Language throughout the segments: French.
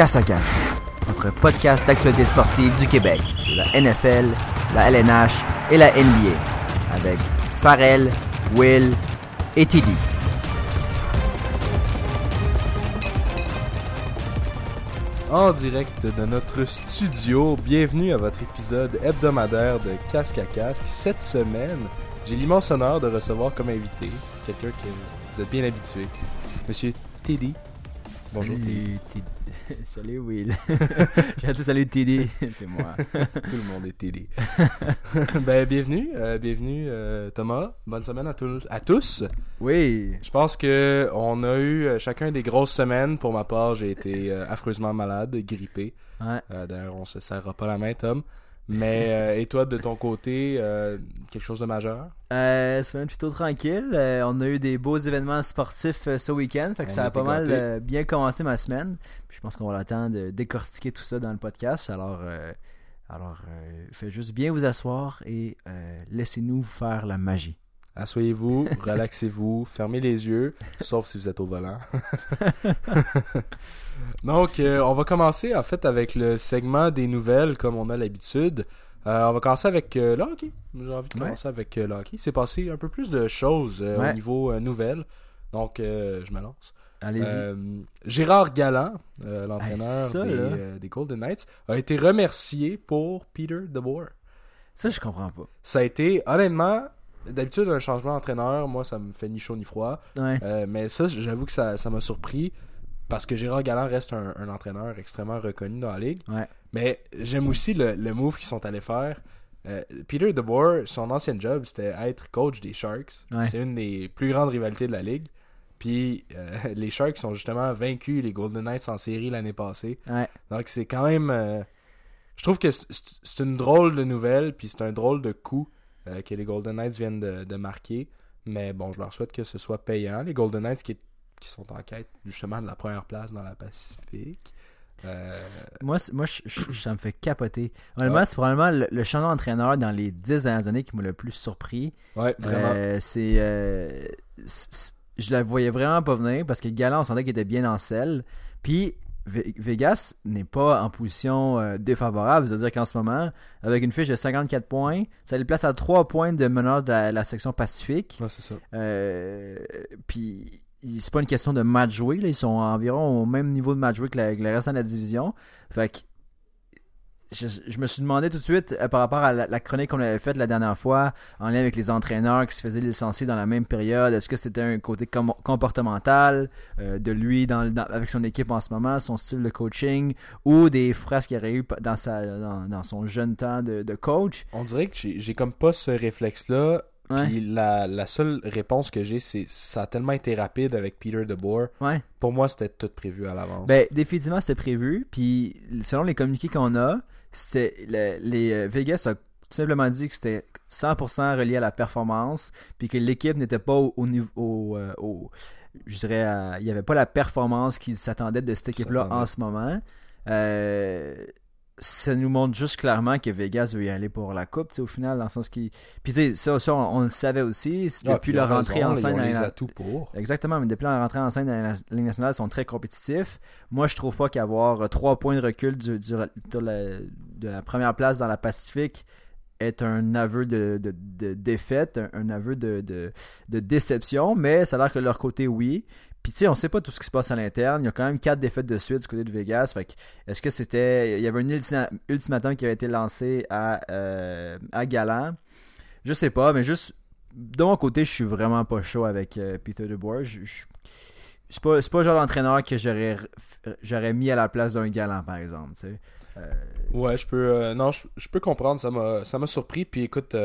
Casse à Casse, votre podcast d'actualité sportive du Québec, de la NFL, la LNH et la NBA, avec Farrell, Will et Tilly. En direct de notre studio, bienvenue à votre épisode hebdomadaire de Casque à Casque. Cette semaine, j'ai l'immense honneur de recevoir comme invité quelqu'un que vous êtes bien habitué, Monsieur Teddy. Bonjour, Salut, Will. J'ai dit salut, Tilly. C'est moi. Tout le monde est Teddy. ben, bienvenue, euh, bienvenue euh, Thomas. Bonne semaine à, tous- à tous. Oui. Je pense que on a eu euh, chacun des grosses semaines. Pour ma part, j'ai été euh, affreusement malade, grippé. Ouais. D'ailleurs, on se serrera pas la main, Tom. Mais euh, et toi, de ton côté, euh, quelque chose de majeur? Euh, semaine plutôt tranquille. On a eu des beaux événements sportifs ce week-end. Fait que On ça a pas mal bien commencé ma semaine. Puis je pense qu'on va l'attendre de décortiquer tout ça dans le podcast. Alors, alors faites juste bien vous asseoir et laissez-nous faire la magie. Asseyez-vous, relaxez-vous, fermez les yeux, sauf si vous êtes au volant. Donc, euh, on va commencer en fait avec le segment des nouvelles comme on a l'habitude. Euh, on va commencer avec euh, le hockey. J'ai envie de Ouais. commencer avec euh, le hockey. C'est passé un peu plus de choses Ouais. au niveau nouvelles. Donc, je me lance. Allez-y. Gérard Galland, l'entraîneur des Golden Knights, a été remercié pour Peter DeBoer. ça, je comprends pas. Ça a été, honnêtement, d'habitude, un changement d'entraîneur, moi, ça me fait ni chaud ni froid. Ouais. Euh, mais ça, j'avoue que ça ça m'a surpris parce que Gérard Galland reste un, un entraîneur extrêmement reconnu dans la ligue. Ouais. Mais j'aime aussi le, le move qu'ils sont allés faire. Euh, Peter DeBoer, son ancien job, c'était être coach des Sharks. Ouais. C'est une des plus grandes rivalités de la ligue. Puis euh, les Sharks ont justement vaincu les Golden Knights en série l'année passée. Ouais. Donc c'est quand même. euh, je trouve que c'est une drôle de nouvelle, puis c'est un drôle de coup euh, que les Golden Knights viennent de, de marquer. Mais bon, je leur souhaite que ce soit payant. Les Golden Knights qui, qui sont en quête justement de la première place dans la Pacifique. Euh, Moi, moi je- je- ça me fait capoter. Honnêtement, Ouais. c'est probablement le, le changement d'entraîneur dans les 10 dernières années qui m'a le plus surpris. ouais, vraiment. Euh, c'est, euh, je la voyais vraiment pas venir parce que Galant, on sentait qu'il était bien en selle. Puis Vegas n'est pas en position euh, défavorable. C'est-à-dire qu'en ce moment, avec une fiche de 54 points, ça les place à 3 points de meneur de la, la section Pacifique. Ouais, c'est ça. Euh, puis c'est pas une question de match joué. là. Ils sont environ au même niveau de match joué que, la- que le reste de la division. Fait que je, je me suis demandé tout de suite euh, par rapport à la, la chronique qu'on avait faite la dernière fois en lien avec les entraîneurs qui se faisaient licencier dans la même période. Est-ce que c'était un côté com- comportemental euh, de lui dans, avec son équipe en ce moment, son style de coaching ou des phrases qu'il aurait eu dans, sa, dans, dans son jeune temps de, de coach? On dirait que j'ai j'ai comme pas ce réflexe-là. Ouais. Puis la, la seule réponse que j'ai, c'est ça a tellement été rapide avec Peter DeBoer. Ouais. Pour moi, c'était tout prévu à l'avance. Ben, définitivement, c'était prévu. Puis, selon les communiqués qu'on a, le- les euh, Vegas a tout simplement dit que c'était 100% relié à la performance, puis que l'équipe n'était pas au, au niveau, au, euh, au- je dirais, à- il n'y avait pas la performance qu'ils s'attendaient de cette équipe-là en ce moment. Euh, ça nous montre juste clairement que Vegas veut y aller pour la coupe, tu sais, au final, dans le sens qui. Puis, tu sais, ça, ça, on, on le savait aussi. Ah, depuis puis ils ont leur rentrée en ils scène ont dans les atouts pour. Exactement, mais depuis leur rentrée en scène dans la Ligue nationale, ils sont très compétitifs. Moi, je trouve pas qu'avoir euh, trois points de recul du- du- de, la, de la première place dans la Pacifique est un aveu de, de- de défaite, un, un aveu de, déception, mais ça a l'air que leur côté, oui. Puis, tu sais, on sait pas tout ce qui se passe à l'interne. Il y a quand même quatre défaites de suite du côté de Vegas. Fait est-ce que c'était. Il y avait un ultima- ultimatum qui avait été lancé à, euh, à Galant? Je sais pas, mais juste. De mon côté, je suis vraiment pas chaud avec euh, Peter DeBoer. Je, je- c'est pas, le genre d'entraîneur que j'aurais, j'aurais mis à la place d'un galant, par exemple. Euh, Ouais, je peux. non, je, je peux comprendre. Ça m'a, surpris. Puis écoute,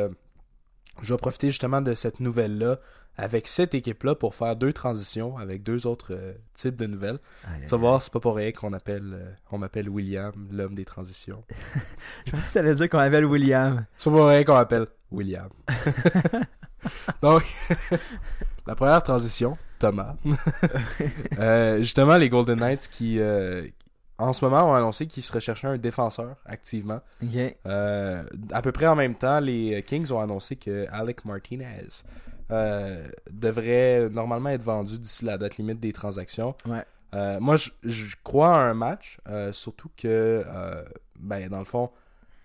je vais profiter justement de cette nouvelle-là avec cette équipe-là pour faire deux transitions avec deux autres euh, types de nouvelles. aïe, Tu vas voir, c'est pas pour rien qu'on appelle, euh, on m'appelle William, l'homme des transitions. Je pensais que t'allais dire qu'on avait le William. C'est pas pour rien qu'on m'appelle William. Donc, la première transition, Thomas. Euh, justement, les Golden Knights qui, en ce moment, ont annoncé qu'ils se recherchaient un défenseur activement. Ok. Euh, à peu près en même temps, les Kings ont annoncé que Alec Martinez euh, devrait normalement être vendu d'ici la date limite des transactions. Ouais. Euh, moi, je, je crois à un match, euh, surtout que, euh, ben, dans le fond,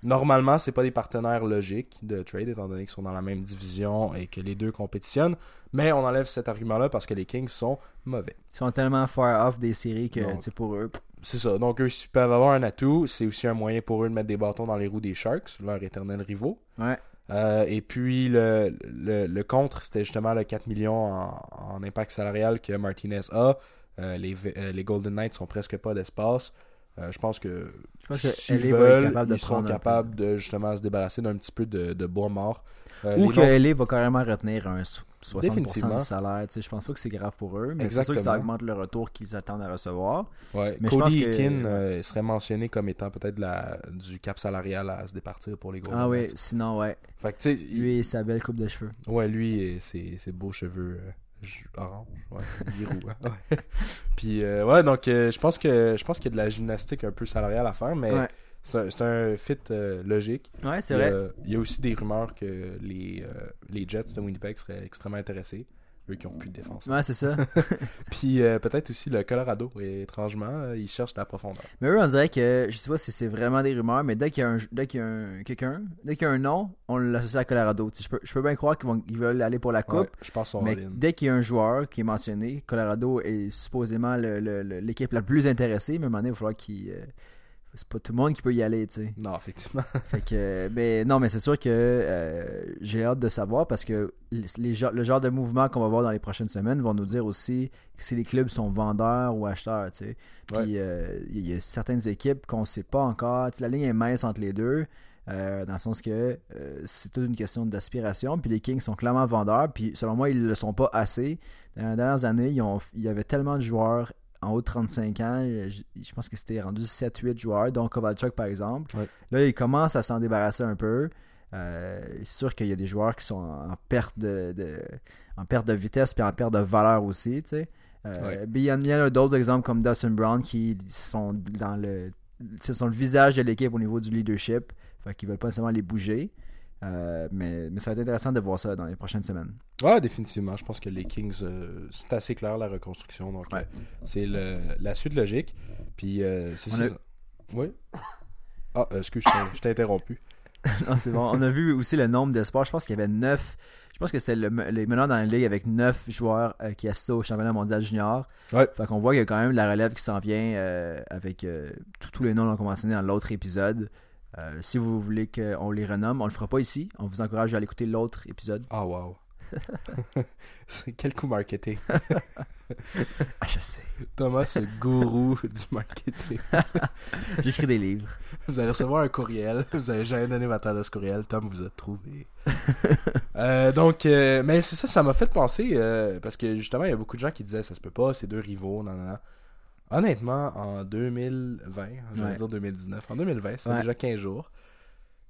normalement, c'est pas des partenaires logiques de trade, étant donné qu'ils sont dans la même division et que les deux compétitionnent. Mais on enlève cet argument-là parce que les Kings sont mauvais. Ils sont tellement far off des séries que, sais, pour eux. C'est ça. Donc, eux, s'ils peuvent avoir un atout, c'est aussi un moyen pour eux de mettre des bâtons dans les roues des Sharks, leurs éternels rivaux. Ouais. Euh, et puis, le, le, le contre, c'était justement le 4 millions en, en impact salarial que Martinez a. Euh, les, euh, les Golden Knights sont presque pas d'espace. Je pense que Je pense être veulent, capable de ils sont capables de justement se débarrasser d'un petit peu de, de bois mort. Ou que LA va carrément retenir un so- 60% Définitivement. du salaire. Tu sais, je pense pas que c'est grave pour eux, mais c'est sûr que ça augmente le retour qu'ils attendent à recevoir. Ouais, Mais Cody que- Eakin euh, serait mentionné comme étant peut-être la, du cap salarial à se départir pour les Golden Ah oui, sinon, ouais. Fait que il- Lui et sa belle coupe de cheveux. Ouais, lui et ses, ses beaux cheveux euh, orange, ouais, hein. Ouais. Puis euh, ouais, donc euh, je pense que je pense qu'il y a de la gymnastique un peu salariale à faire, mais Ouais. C'est un, un fit euh, logique. Ouais, c'est Il y, vrai. a, il y a aussi des rumeurs que les, euh, les Jets de Winnipeg seraient extrêmement intéressés, eux qui ont plus de défense. Ouais, c'est ça. Puis euh, peut-être aussi le Colorado, et étrangement, ils cherchent de la profondeur. Mais eux, on dirait que, je sais pas si c'est vraiment des rumeurs, mais dès qu'il y a un, dès qu'il y a un, quelqu'un, dès qu'il y a un nom, on l'associe à Colorado. Je, peux, je peux bien croire qu'ils vont, ils veulent aller pour la coupe, Ouais, je pense mais dès qu'il y a un joueur qui est mentionné, Colorado est supposément l'équipe la plus intéressée, mais à un moment donné, il va falloir qu'il. euh, c'est pas tout le monde qui peut y aller, tu sais. Non, effectivement. Fait que, ben, non, mais c'est sûr que euh, j'ai hâte de savoir parce que les, le genre de mouvement qu'on va voir dans les prochaines semaines vont nous dire aussi si les clubs sont vendeurs ou acheteurs, tu sais. Puis euh, il y a certaines équipes qu'on sait pas encore. Tu sais, la ligne est mince entre les deux. euh, dans le sens que c'est toute une question d'aspiration. Puis les Kings sont clairement vendeurs. Puis selon moi, ils ne le sont pas assez. Dans les dernières années, ils ont, il y avait tellement de joueurs en haut de 35 ans. Je, je pense que c'était rendu 7-8 joueurs, dont Kovalchuk par exemple. Ouais. Là, ils commencent à s'en débarrasser un peu. Euh, c'est sûr qu'il y a des joueurs qui sont en perte de, de- en perte de vitesse puis en perte de valeur aussi, tu sais. Euh, Ouais. il y en il a d'autres exemples comme Dustin Brown qui sont dans le sont le visage de l'équipe au niveau du leadership. Fait qu'ils veulent pas nécessairement les bouger. Euh, mais, mais ça va être intéressant de voir ça dans les prochaines semaines. Ouais, définitivement. Je pense que les Kings, euh, c'est assez clair la reconstruction. Donc, Ouais. euh, c'est le- la suite logique. Puis, c'est a- Oui. Ah, excuse, je t'ai- interrompu. non, c'est bon. On a vu aussi le nombre d'espoirs. Je pense qu'il y avait 9. Je pense que c'est le, les meneurs dans la ligue avec 9 joueurs qui assistent au championnat mondial junior. Ouais. Fait qu'on voit qu'il y a quand même la relève qui s'en vient avec tous- les noms qu'on a mentionnés dans l'autre épisode. Euh, si vous voulez qu'on les renomme, on le fera pas ici. On vous encourage à aller écouter l'autre épisode. Ah, wow. C'est- Quel coup marketing. Ah, je sais. Thomas, ce gourou du marketing. J'écris des livres. Vous allez recevoir un courriel. Vous avez jamais donné votre adresse courriel. Tom vous a trouvé. Euh, donc, euh, mais c'est ça, ça m'a fait penser. parce que justement, il y a beaucoup de gens qui disaient ça se peut pas, c'est deux rivaux. Non, non, non. Honnêtement, en 2020, je vais dire 2019, en 2020, ça fait déjà 15 jours.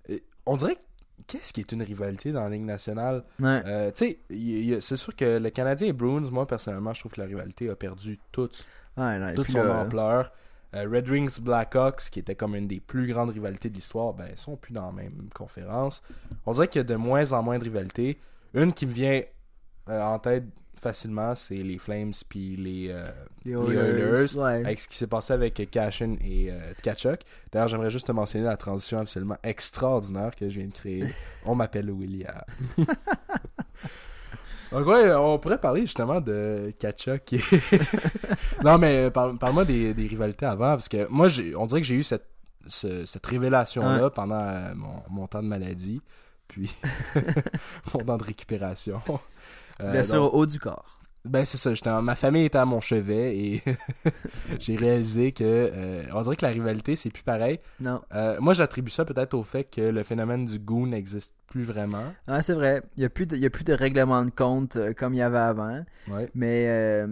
Et on dirait que- qu'est-ce qui est une rivalité dans la Ligue nationale? Ouais. Euh, Tu sais, c'est sûr que le Canadien et Bruins, moi personnellement, je trouve que la rivalité a perdu toute Ouais, toute son ampleur. Euh, Red Wings Blackhawks, qui était comme une des plus grandes rivalités de l'histoire, ben, ils sont plus dans la même conférence. On dirait qu'il y a de moins en moins de rivalités. Une qui me vient euh, en tête facilement, c'est les Flames puis les, euh, les les Oilers, ouais. avec ce qui s'est passé avec Cashin et euh, Tkachuk. D'ailleurs, j'aimerais juste te mentionner la transition absolument extraordinaire que je viens de créer. On m'appelle William. Donc ouais, on pourrait parler justement de Tkachuk. et- non, mais parle- parle-moi des, des rivalités avant, parce que moi, on dirait que j'ai eu cette, ce- cette révélation-là pendant euh, mon, mon temps de maladie, puis mon temps de récupération. Euh, Bien donc- sûr, au haut du corps. ben c'est ça, j'étais, ma famille était à mon chevet et j'ai réalisé que euh, on dirait que la rivalité c'est plus pareil. Non. Euh, moi j'attribue ça peut-être au fait que le phénomène du goût n'existe plus vraiment. Ouais, c'est vrai. Il n'y a, plus de- il y a plus de règlement de compte comme il y avait avant. Ouais. Mais euh,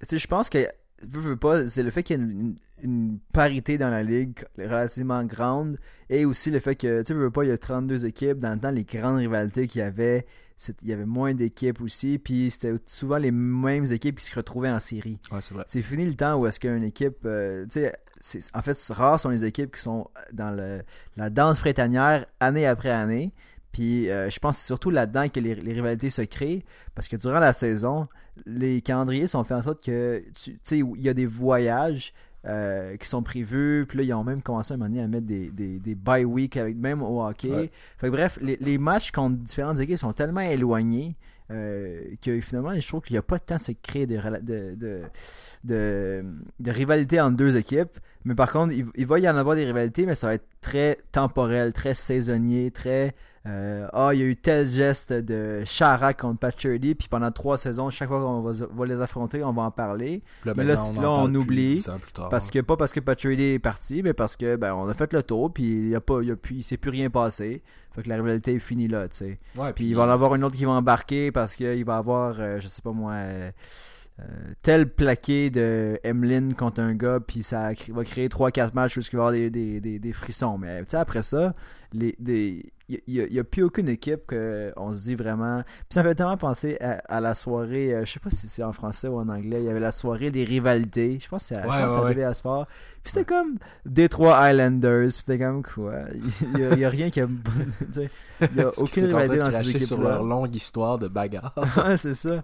tu sais, je pense que veux, veux pas, c'est le fait qu'il y ait une, une parité dans la ligue relativement grande et aussi le fait que tu sais, veux, veux pas, il y a 32 équipes. Dans le temps, les grandes rivalités qu'il y avait, il y avait moins d'équipes aussi. Puis c'était souvent les mêmes équipes qui se retrouvaient en série. Ouais, c'est fini le temps où est-ce qu'une équipe, euh, tu sais, en fait, c'est- rares sont les équipes qui sont dans le, la danse printanière année après année. Puis euh, je pense que c'est surtout là-dedans que les, les rivalités se créent. Parce que durant la saison, les calendriers sont faits en sorte que tu sais, il y a des voyages euh, qui sont prévus. Puis là, ils ont même commencé à un moment donné à mettre des, des, des bye week avec même au hockey. Ouais. Fait que bref, les, les matchs contre différentes équipes sont tellement éloignés euh, que finalement, je trouve qu'il n'y a pas de temps de se créer de, de, de, de rivalité entre deux équipes. Mais par contre, il, il va y en avoir des rivalités, mais ça va être très temporel, très saisonnier, très. Euh, Ah, il y a eu tel geste de Charac contre Pacioretty, puis pendant trois saisons, chaque fois qu'on va, va les affronter, on va en parler. Là, Mais là, maintenant, là, on oublie, tard. Parce que pas parce que Pacioretty est parti, mais parce que ben on a fait le tour, puis il y a pas, il y a plus, il s'est plus rien passé. Fait que la rivalité est finie là, tu sais. Ouais, Puis il va en avoir une autre qui va embarquer parce qu'il va avoir, euh, je sais pas moi, euh, euh, tel plaqué de Emlyn contre un gars, puis ça va créer 3-4 matchs où il va y avoir des, des, des, des frissons. Mais tu sais, après ça, les, des, il n'y a, plus aucune équipe qu'on se dit vraiment. Puis ça me fait tellement penser à, à la soirée, euh, je sais pas si c'est en français ou en anglais, il y avait la soirée des rivalités. Je pense que c'est Ouais, ouais, ouais. arrivé à Sport. Puis c'était comme Détroit Islanders, puis c'était comme quoi? Il y a, y a rien qui a. Il n'y a aucune rivalité dans ces équipes sur leur longue histoire de bagarre. c'est ça.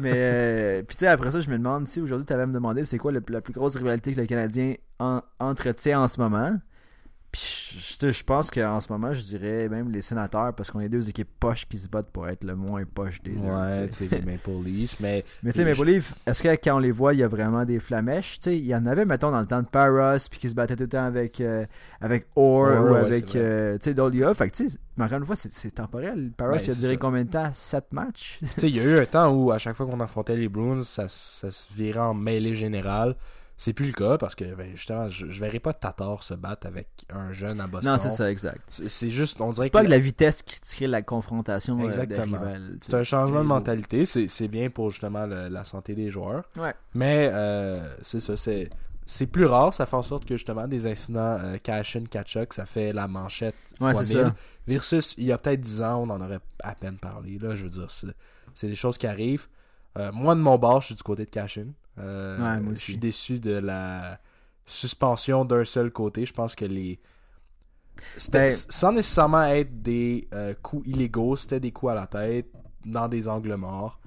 Mais, euh, puis tu sais, après ça, je me demande si aujourd'hui tu avais me demander c'est quoi le- la plus grosse rivalité que le Canadien en- entretient en ce moment? Puis je- je pense qu'en ce moment, je dirais même les sénateurs parce qu'on est deux équipes poches qui se battent pour être le moins poche des deux. Ouais, tu sais. les Maple Leafs, mais Mais tu sais, Maple Leaf, est-ce que quand on les voit, il y a vraiment des flamèches? Tu sais, il y en avait, mettons, dans le temps de Paros, puis qui se battait tout le temps avec, euh, avec Orr ou ouais, avec, euh, tu sais. Fait que, tu sais, mais encore une fois, c'est temporel. Paros, Ben, il a duré combien de temps? 7 matchs? Tu sais, il y a eu un temps où à chaque fois qu'on affrontait les Bruins, ça, ça se virait en mêlée générale. C'est plus le cas parce que ben, justement, je, je verrais pas Tatar se battre avec un jeune à Boston. Non, c'est ça, exact. C'est juste, on dirait C'est pas que de la vitesse qui crée la confrontation euh, Exactement. c'est un changement de mentalité. C'est bien pour justement le- la santé des joueurs. Ouais. Mais euh, c'est ça, c'est c'est plus rare. Ça fait en sorte que justement des incidents euh, cash-in, catch-up, ça fait la manchette Ouais, fois c'est 1000. ça. Versus, il y a peut-être 10 ans, on en aurait à peine parlé. Là, je veux dire, c'est c'est des choses qui arrivent. Euh, moi, de mon bord, je suis du côté de Cashin. Euh, Ouais, moi Je aussi. suis déçu de la suspension d'un seul côté. Je pense que les. C'était Ben- sans nécessairement être des euh, coups illégaux, c'était des coups à la tête dans des angles morts.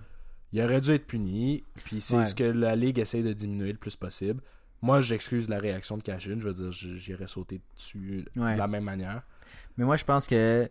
Il aurait dû être puni. Puis c'est Ouais. ce que la ligue essaye de diminuer le plus possible. Moi, j'excuse la réaction de Cashin. Je veux dire, j'irais sauter dessus Ouais. de la même manière. Mais moi, je pense que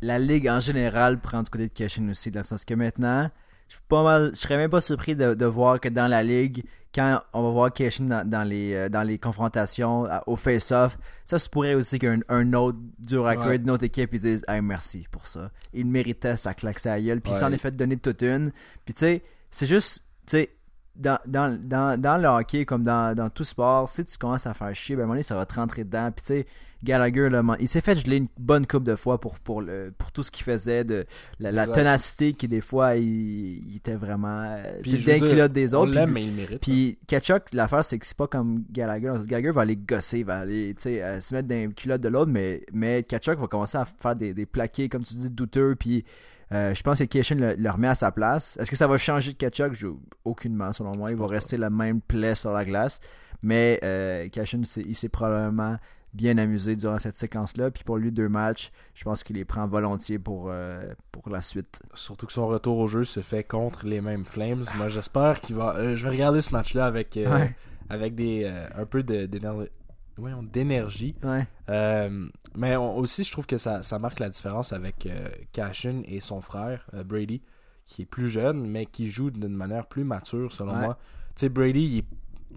la ligue en général prend du côté de Cashin aussi, dans le sens que maintenant, je suis pas mal, je serais même pas surpris de, de voir que dans la ligue, quand on va voir Cashin dans, dans les, euh, dans les confrontations à- au face-off, ça se pourrait aussi qu'un un autre dur à Ouais. d'une autre équipe, ils disent hey, merci pour ça. Il méritait sa claque sa gueule, puis il s'en Ouais. est fait donner toute une. Puis tu sais, c'est juste, tu sais, dans, dans, dans, dans le hockey, comme dans, dans tout sport, si tu commences à faire chier, ben à un moment donné, ça va te rentrer dedans. Puis tu sais, Gallagher, là, il s'est fait geler une bonne coupe de fois pour, pour, le, pour tout ce qu'il faisait, de la, la ténacité qui, des fois, il, il était vraiment euh, Puis, tu sais, d'un des autres. Puis, mais il mérite. puis Ketchuk, l'affaire, c'est que c'est pas comme Gallagher. Gallagher va aller gosser, va aller tu sais, euh, se mettre dans les culottes de l'autre, mais, mais Ketchuk va commencer à faire des, des plaqués, comme tu dis, douteux. Puis euh, je pense que Kishin le, le remet à sa place. Est-ce que ça va changer de Ketchuk Je Aucunement, selon moi. Il va rester la même plaie sur la glace. Mais euh, Kishin, il s'est probablement bien amusé durant cette séquence-là. Puis pour lui, deux matchs, je pense qu'il les prend volontiers pour, euh, pour la suite. Surtout que son retour au jeu se fait contre les mêmes Flames. Moi, j'espère qu'il va. euh, je vais regarder ce match-là avec, euh, Ouais. avec des, euh, un peu de- d'éner- voyons, d'énergie. Ouais. Euh, mais on- aussi, je trouve que ça, ça marque la différence avec euh, Cashin et son frère, euh, Brady, qui est plus jeune, mais qui joue d'une manière plus mature, selon Ouais. moi. Tu sais, Brady, il est-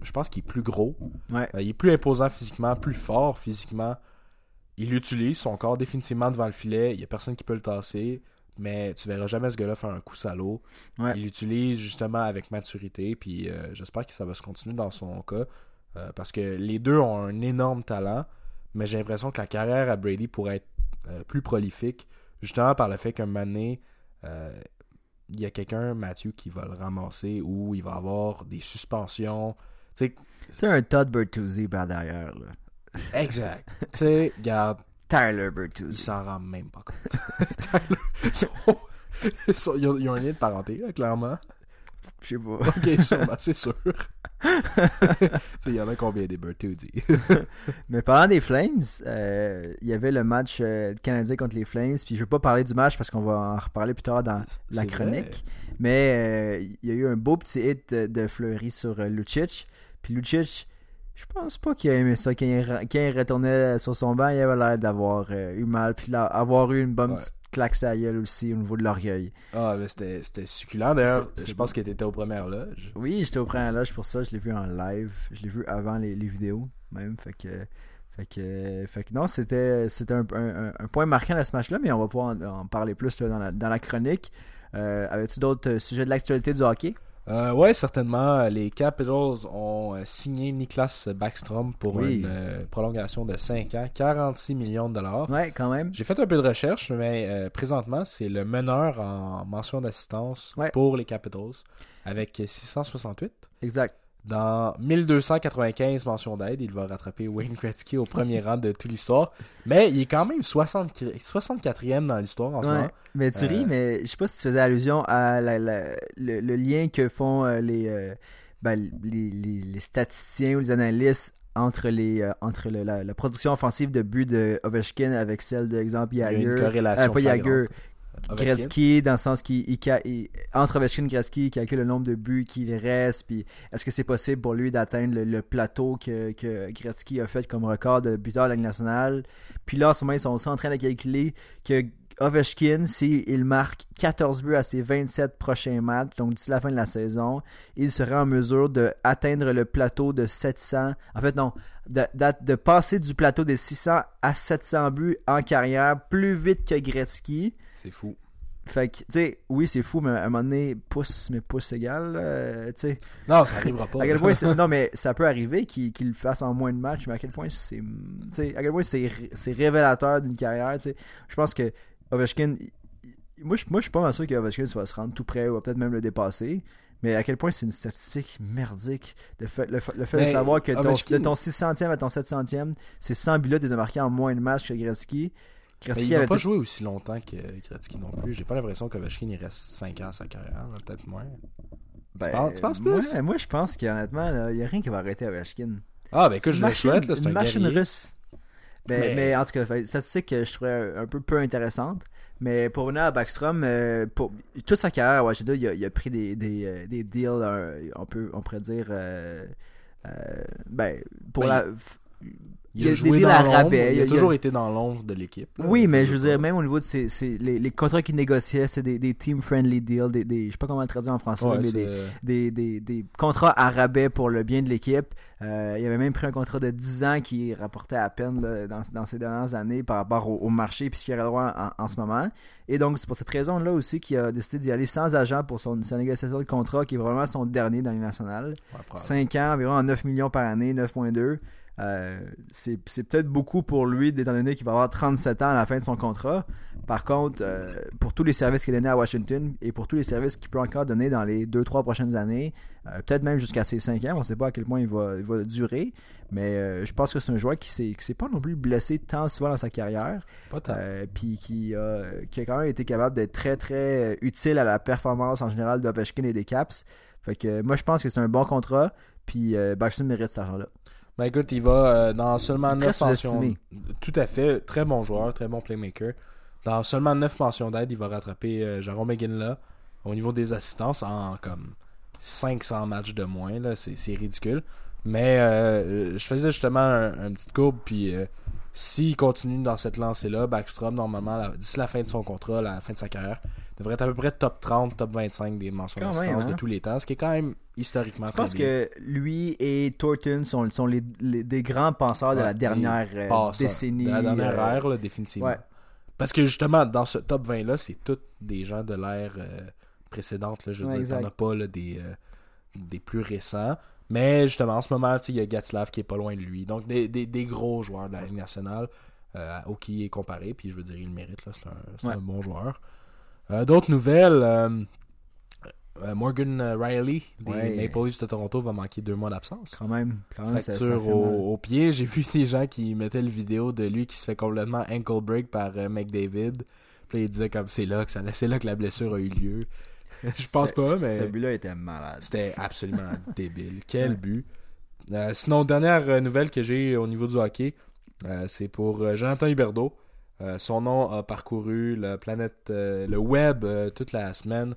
je pense qu'il est plus gros. Ouais. Euh, il est plus imposant physiquement, plus fort physiquement. Il utilise son corps définitivement devant le filet. Il y a personne qui peut le tasser. Mais tu verras jamais ce gars-là faire un coup salaud. Ouais. Il l'utilise justement avec maturité. Puis euh, j'espère que ça va se continuer dans son cas. Euh, parce que les deux ont un énorme talent. Mais j'ai l'impression que la carrière à Brady pourrait être euh, plus prolifique. Justement par le fait qu'un moment donné, euh, il y a quelqu'un, Matthew, qui va le ramasser ou il va avoir des suspensions. C'est un Todd Bertuzzi par derrière. Là. Exact. tu sais, regarde, Tyler il Bertuzzi. s'en rend même pas compte. Tyler, son- son- ils, ont, ils ont un lien de parenté, là, clairement. Je sais pas. Ok, sûrement, c'est sûr. tu sais, il y en a combien des Bertuzzi? Mais parlant des Flames, euh, il y avait le match euh, canadien contre les Flames. Puis je veux pas parler du match parce qu'on va en reparler plus tard dans la chronique. Mais euh, il y a eu un beau petit hit de, de Fleury sur euh, Lucic. Puis Lucic, je pense pas qu'il a aimé ça. Quand il, re- quand il retournait sur son banc, il avait l'air d'avoir euh, eu mal. Puis avoir eu une bonne Ouais. petite claque la gueule aussi au niveau de l'orgueil. Ah, mais c'était succulent. D'ailleurs, je pense que t'étais aux premières loges. Oui, j'étais au premier loge pour ça. Je l'ai vu en live. Je l'ai vu avant les, les vidéos, même. Fait que, fait que, fait que non, c'était, c'était un, un- un point marquant de ce match-là, mais on va pouvoir en, en parler plus là, dans, la, dans la chronique. Euh, Avais-tu d'autres euh, sujets de l'actualité du hockey? Euh, ouais, certainement. Les Capitals ont euh, signé Niklas Backstrom pour Oui. une euh, prolongation de 5 ans, 46 millions de dollars. Ouais, quand même. J'ai fait un peu de recherche, mais euh, présentement, c'est le meneur en mention d'assistance Ouais. pour les Capitals, avec 668. Exact. Dans 1295 mentions d'aide, il va rattraper Wayne Gretzky au premier rang de toute l'histoire. Mais il est quand même 60 64e dans l'histoire en ce Ouais. moment. Mais tu Euh, ris, mais je sais pas si tu faisais allusion à la- la- le, le lien que font euh, les, euh, ben, les, les- les statisticiens ou les analystes entre les euh, entre le- la, la production offensive de but de Ovechkin avec celle de exemple Il y a une corrélation Euh, pas. Gretzky, dans le sens qu'il il entre Ovechkin et Gretzky, il calcule le nombre de buts qu'il reste, puis est-ce que c'est possible pour lui d'atteindre le, le plateau que, que Gretzky a fait comme record de buteur de la Ligue nationale? Puis là, en ce moment, ils sont aussi en train de calculer que Ovechkin, s'il marque 14 buts à ses 27 prochains matchs, donc d'ici la fin de la saison, il serait en mesure d'atteindre le plateau de 700. En fait, non, de, de- de passer du plateau des 600 à 700 buts en carrière plus vite que Gretzky. C'est fou. Fait que, tu sais, oui, c'est fou, mais à un moment donné, pouce, mais pouce égal, là, tu sais. Non, ça arrivera pas. À quel point non, mais ça peut arriver qu'il le fasse en moins de matchs, mais à quel point c'est. Tu sais, à quel point c'est c'est révélateur d'une carrière, tu sais. Je pense que Ovechkin. Moi, je moi, suis pas mal sûr qu'Ovechkin va se rendre tout près ou peut-être même le dépasser. Mais à quel point c'est une statistique merdique. Le fait, le, fait- le fait de savoir que ton, Ovechkin- de ton 600e à ton 700e, c'est 100 buts là, tu les as marqués en moins de matchs que Gretzky. Il va avait pas tout- jouer aussi longtemps que Gretzky non plus. J'ai pas l'impression qu'Ovechkin il reste 5 ans à sa carrière, peut-être moins. Ben, penses- tu penses plus? moi, je pense qu'honnêtement, il n'y a rien qui va arrêter Ovechkin. Ah, ben écoute, je le souhaite, c'est une un machine guerrier. russe. Ben, mais... Mais- en tout cas, statistique que je trouvais un peu peu intéressante. Mais pour venir à Backstrom, euh, pour toute sa carrière à Washington, il a, il a pris des, des, euh, des deals, euh, on, peut, on pourrait dire, euh, ben, pour Ben, la... Il, a joué dans l'ombre. Il a, toujours été dans l'ombre de l'équipe. Oui, mais je veux dire, même au niveau de ses, les, contrats qu'il négociait, c'est des, des team-friendly deals, des, des, je sais pas comment le traduire en français, mais des, des, contrats à rabais pour le bien de l'équipe. Euh, il avait même pris un contrat de 10 ans qui rapportait à peine dans, dans ces dernières années par rapport au, marché puis ce qu'il aurait droit en, ce moment. Et donc, c'est pour cette raison-là aussi qu'il a décidé d'y aller sans agent pour son, sa négociation de contrat qui est vraiment son dernier dans les nationales. Ouais, probablement. 5 ans, environ 9 millions par année, 9.2. Euh, c'est peut-être beaucoup pour lui, étant donné qu'il va avoir 37 ans à la fin de son contrat. Par contre, euh, pour tous les services qu'il a donnés à Washington et pour tous les services qu'il peut encore donner dans les 2-3 prochaines années, euh, peut-être même jusqu'à ses 5 ans, on ne sait pas à quel point il va, il va durer, mais je pense que c'est un joueur qui qui s'est pas non plus blessé tant souvent dans sa carrière, Pas tant. puis qui, a- qui a quand même été capable d'être très très utile à la performance en général d'Ovechkin et des Caps. Fait que moi je pense que c'est un bon contrat, puis Backstrom mérite cet argent-là. Ben écoute, il va euh, dans seulement Il est 9 très mentions. Tout à fait. Très bon joueur, très bon playmaker. Dans seulement 9 mentions d'aide, il va rattraper euh, Jérôme McGinley au niveau des assistances en comme 500 matchs de moins. là C'est c'est ridicule. Mais euh, je faisais justement un, un petit courbe, puis euh, s'il continue dans cette lancée-là, Backstrom, normalement, la- d'ici la fin de son contrat, la fin de sa carrière, devrait être à peu près top 30, top 25 des mentions d'assistance même, hein. de tous les temps, ce qui est quand même historiquement Je très pense bien. que lui et Thornton sont, sont les, les- des grands penseurs de la dernière euh, décennie. De la dernière euh, ère, là, définitivement. ouais. Parce que justement, dans ce top 20-là, c'est tous des gens de l'ère euh, précédente. Là, je veux Ouais, dire, t'en as pas là, des, des plus récents. Mais justement, en ce moment, il y a Gatslav qui est pas loin de lui. Donc, des, des, des gros joueurs de la Ligue nationale euh, au qui il est comparé. Puis, je veux dire, il le mérite. là, C'est un, Ouais. un bon joueur. Euh, D'autres nouvelles. euh, euh, Morgan Riley des Ouais. Maple Leafs de Toronto va manquer deux mois d'absence. Quand même. Quand même Fracture au, au pied. J'ai vu des gens qui mettaient le vidéo de lui qui se fait complètement ankle break par McDavid. Puis il disait comme c'est là que ça c'est là que la blessure a eu lieu. Je pense pas, mais Ce but-là était malade. c'était absolument débile. Quel but. Euh, sinon, dernière nouvelle que j'ai au niveau du hockey, euh, c'est pour Jonathan Huberdeau. Euh, son nom a parcouru la planète, euh, le web euh, toute la semaine.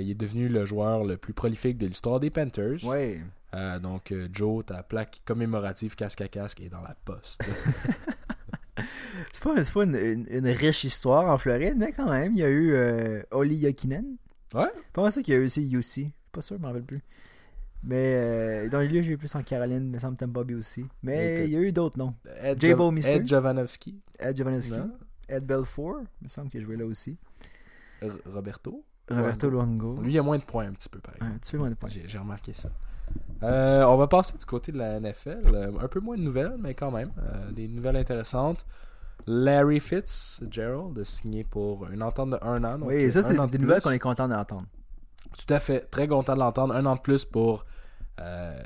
Il est devenu le joueur le plus prolifique de l'histoire des Panthers. Ouais. Donc, Joe, ta plaque commémorative casque à casque est dans la poste. C'est pas, c'est pas une, une- une riche histoire en Floride, mais quand même, il y a eu Oli Yokinen. Ouais. Pas mal ça qu'il y a eu aussi UC. Pas sûr, je m'en rappelle plus. Mais euh, dans les lieux, j'ai eu plus en Caroline, mais ça me Bay aussi. Mais il y a eu d'autres noms. Ed, J. Jov- Bo Mister. Ed Jovanovski. Ed Jovanovski? Ed Belfour, il me semble qu'il a joué là aussi. Roberto. Roberto Luongo. Lui, il a moins de points un petit peu, par Un exemple. petit peu moins de points. J'ai remarqué ça. Euh, on va passer du côté de la NFL. Euh, un peu moins de nouvelles, mais quand même. euh, des nouvelles intéressantes. Larry Fitzgerald a signé pour une entente de un an. donc, Oui, ça, un c'est de des nouvelles qu'on est content d'entendre. Tout à fait. Très content de l'entendre. Un an de plus pour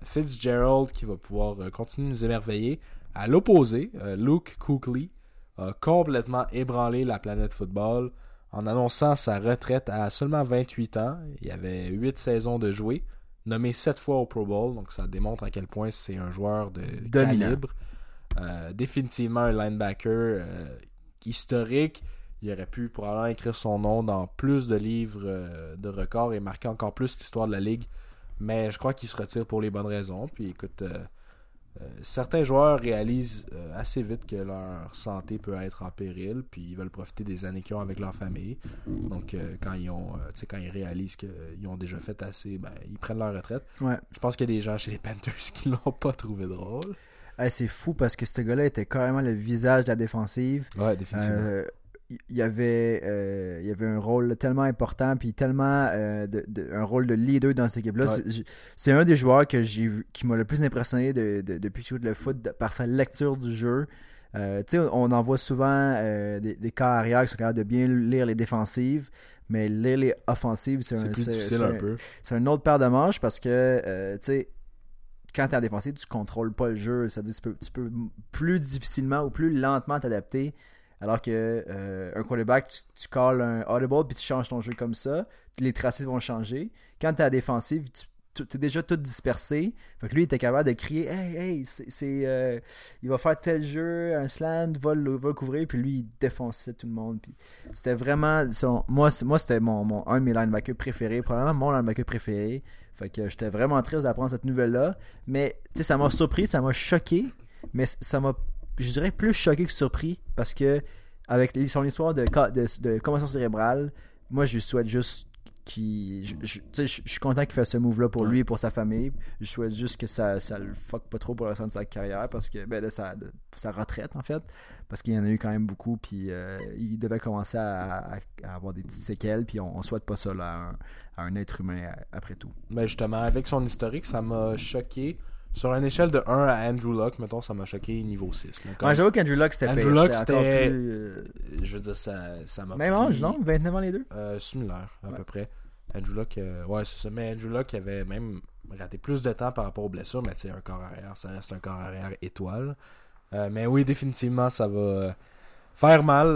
Fitzgerald qui va pouvoir euh, continuer de nous émerveiller. À l'opposé, euh, Luke Kuechly a complètement ébranlé la planète football en annonçant sa retraite à seulement 28 ans. Il avait 8 saisons de jouer, nommé 7 fois au Pro Bowl, donc ça démontre à quel point c'est un joueur de Dominant. calibre. Euh, définitivement un linebacker euh, historique. Il aurait pu probablement écrire son nom dans plus de livres euh, de records et marquer encore plus l'histoire de la ligue. Mais je crois qu'il se retire pour les bonnes raisons. Puis écoute, euh, euh, certains joueurs réalisent euh, assez vite que leur santé peut être en péril, puis ils veulent profiter des années qu'ils ont avec leur famille. Donc euh, quand ils ont, quand ils réalisent qu'ils ont déjà fait assez, ben, ils prennent leur retraite. Ouais. Je pense qu'il y a des gens chez les Panthers qui l'ont pas trouvé drôle. Hey, c'est fou parce que ce gars-là était carrément le visage de la défensive. Ouais, définitivement. Il y avait euh, il y avait un rôle tellement important puis tellement euh, de, de- un rôle de leader dans cette équipe là Ouais. c'est, un des joueurs que j'ai qui m'a le plus impressionné de, de- depuis que je joue le foot par sa lecture du jeu Euh, on en voit souvent des, des cas arrière qui sont capables de bien lire les défensives mais lire les offensives c'est, un, plus difficile c'est un peu. c'est une autre paire de manches parce que, tu sais, quand tu es en défensive, tu contrôles pas le jeu. C'est-à-dire tu peux, tu peux plus difficilement ou plus lentement t'adapter. Alors que euh, un quarterback, tu, calls un audible puis tu changes ton jeu comme ça. Les tracés vont changer. Quand tu es à défensive, tu es déjà tout dispersé. Fait que lui, il était capable de crier Hey, hey, c'est, euh, il va faire tel jeu, un slant, va le, va le couvrir. Puis lui, il défonçait tout le monde. Puis c'était vraiment. moi, moi c'était mon, mon, un de mes linebackers préférés, probablement mon linebacker préféré. Fait que j'étais vraiment triste d'apprendre cette nouvelle-là. Mais, ça m'a surpris, ça m'a choqué. Mais ça m'a, je dirais, plus choqué que surpris. Parce que, avec son histoire de, de, de commotion cérébrale, moi, je souhaite juste qu'il. je- je- je je suis content qu'il fasse ce move-là pour lui et pour sa famille. Je souhaite juste que ça, ça le fuck pas trop pour le restant de sa carrière. Parce que, ben, de sa, de sa retraite, en fait. Parce qu'il y en a eu quand même beaucoup. Puis, euh, il devait commencer à, à- à avoir des petites séquelles. Puis, on, on souhaite pas ça là, à, un, à un être humain après tout. Mais justement, avec son historique, ça m'a choqué. Sur une échelle de 1 à Andrew Luck, mettons, ça m'a choqué niveau 6. là. Comme- Ouais, j'avoue qu'Andrew Luck, c'était Andrew Luck, c'était- plus, euh, je veux dire, ça ça m'a Même âge, non? 29 ans les deux? Euh, similaire, à Ouais. peu près. Andrew Luck, euh, ouais, c'est ça. Mais Andrew Luck avait même raté plus de temps par rapport aux blessures, mais tu sais, un corps arrière, ça reste un corps arrière étoile. Euh, mais oui, définitivement, ça va faire mal.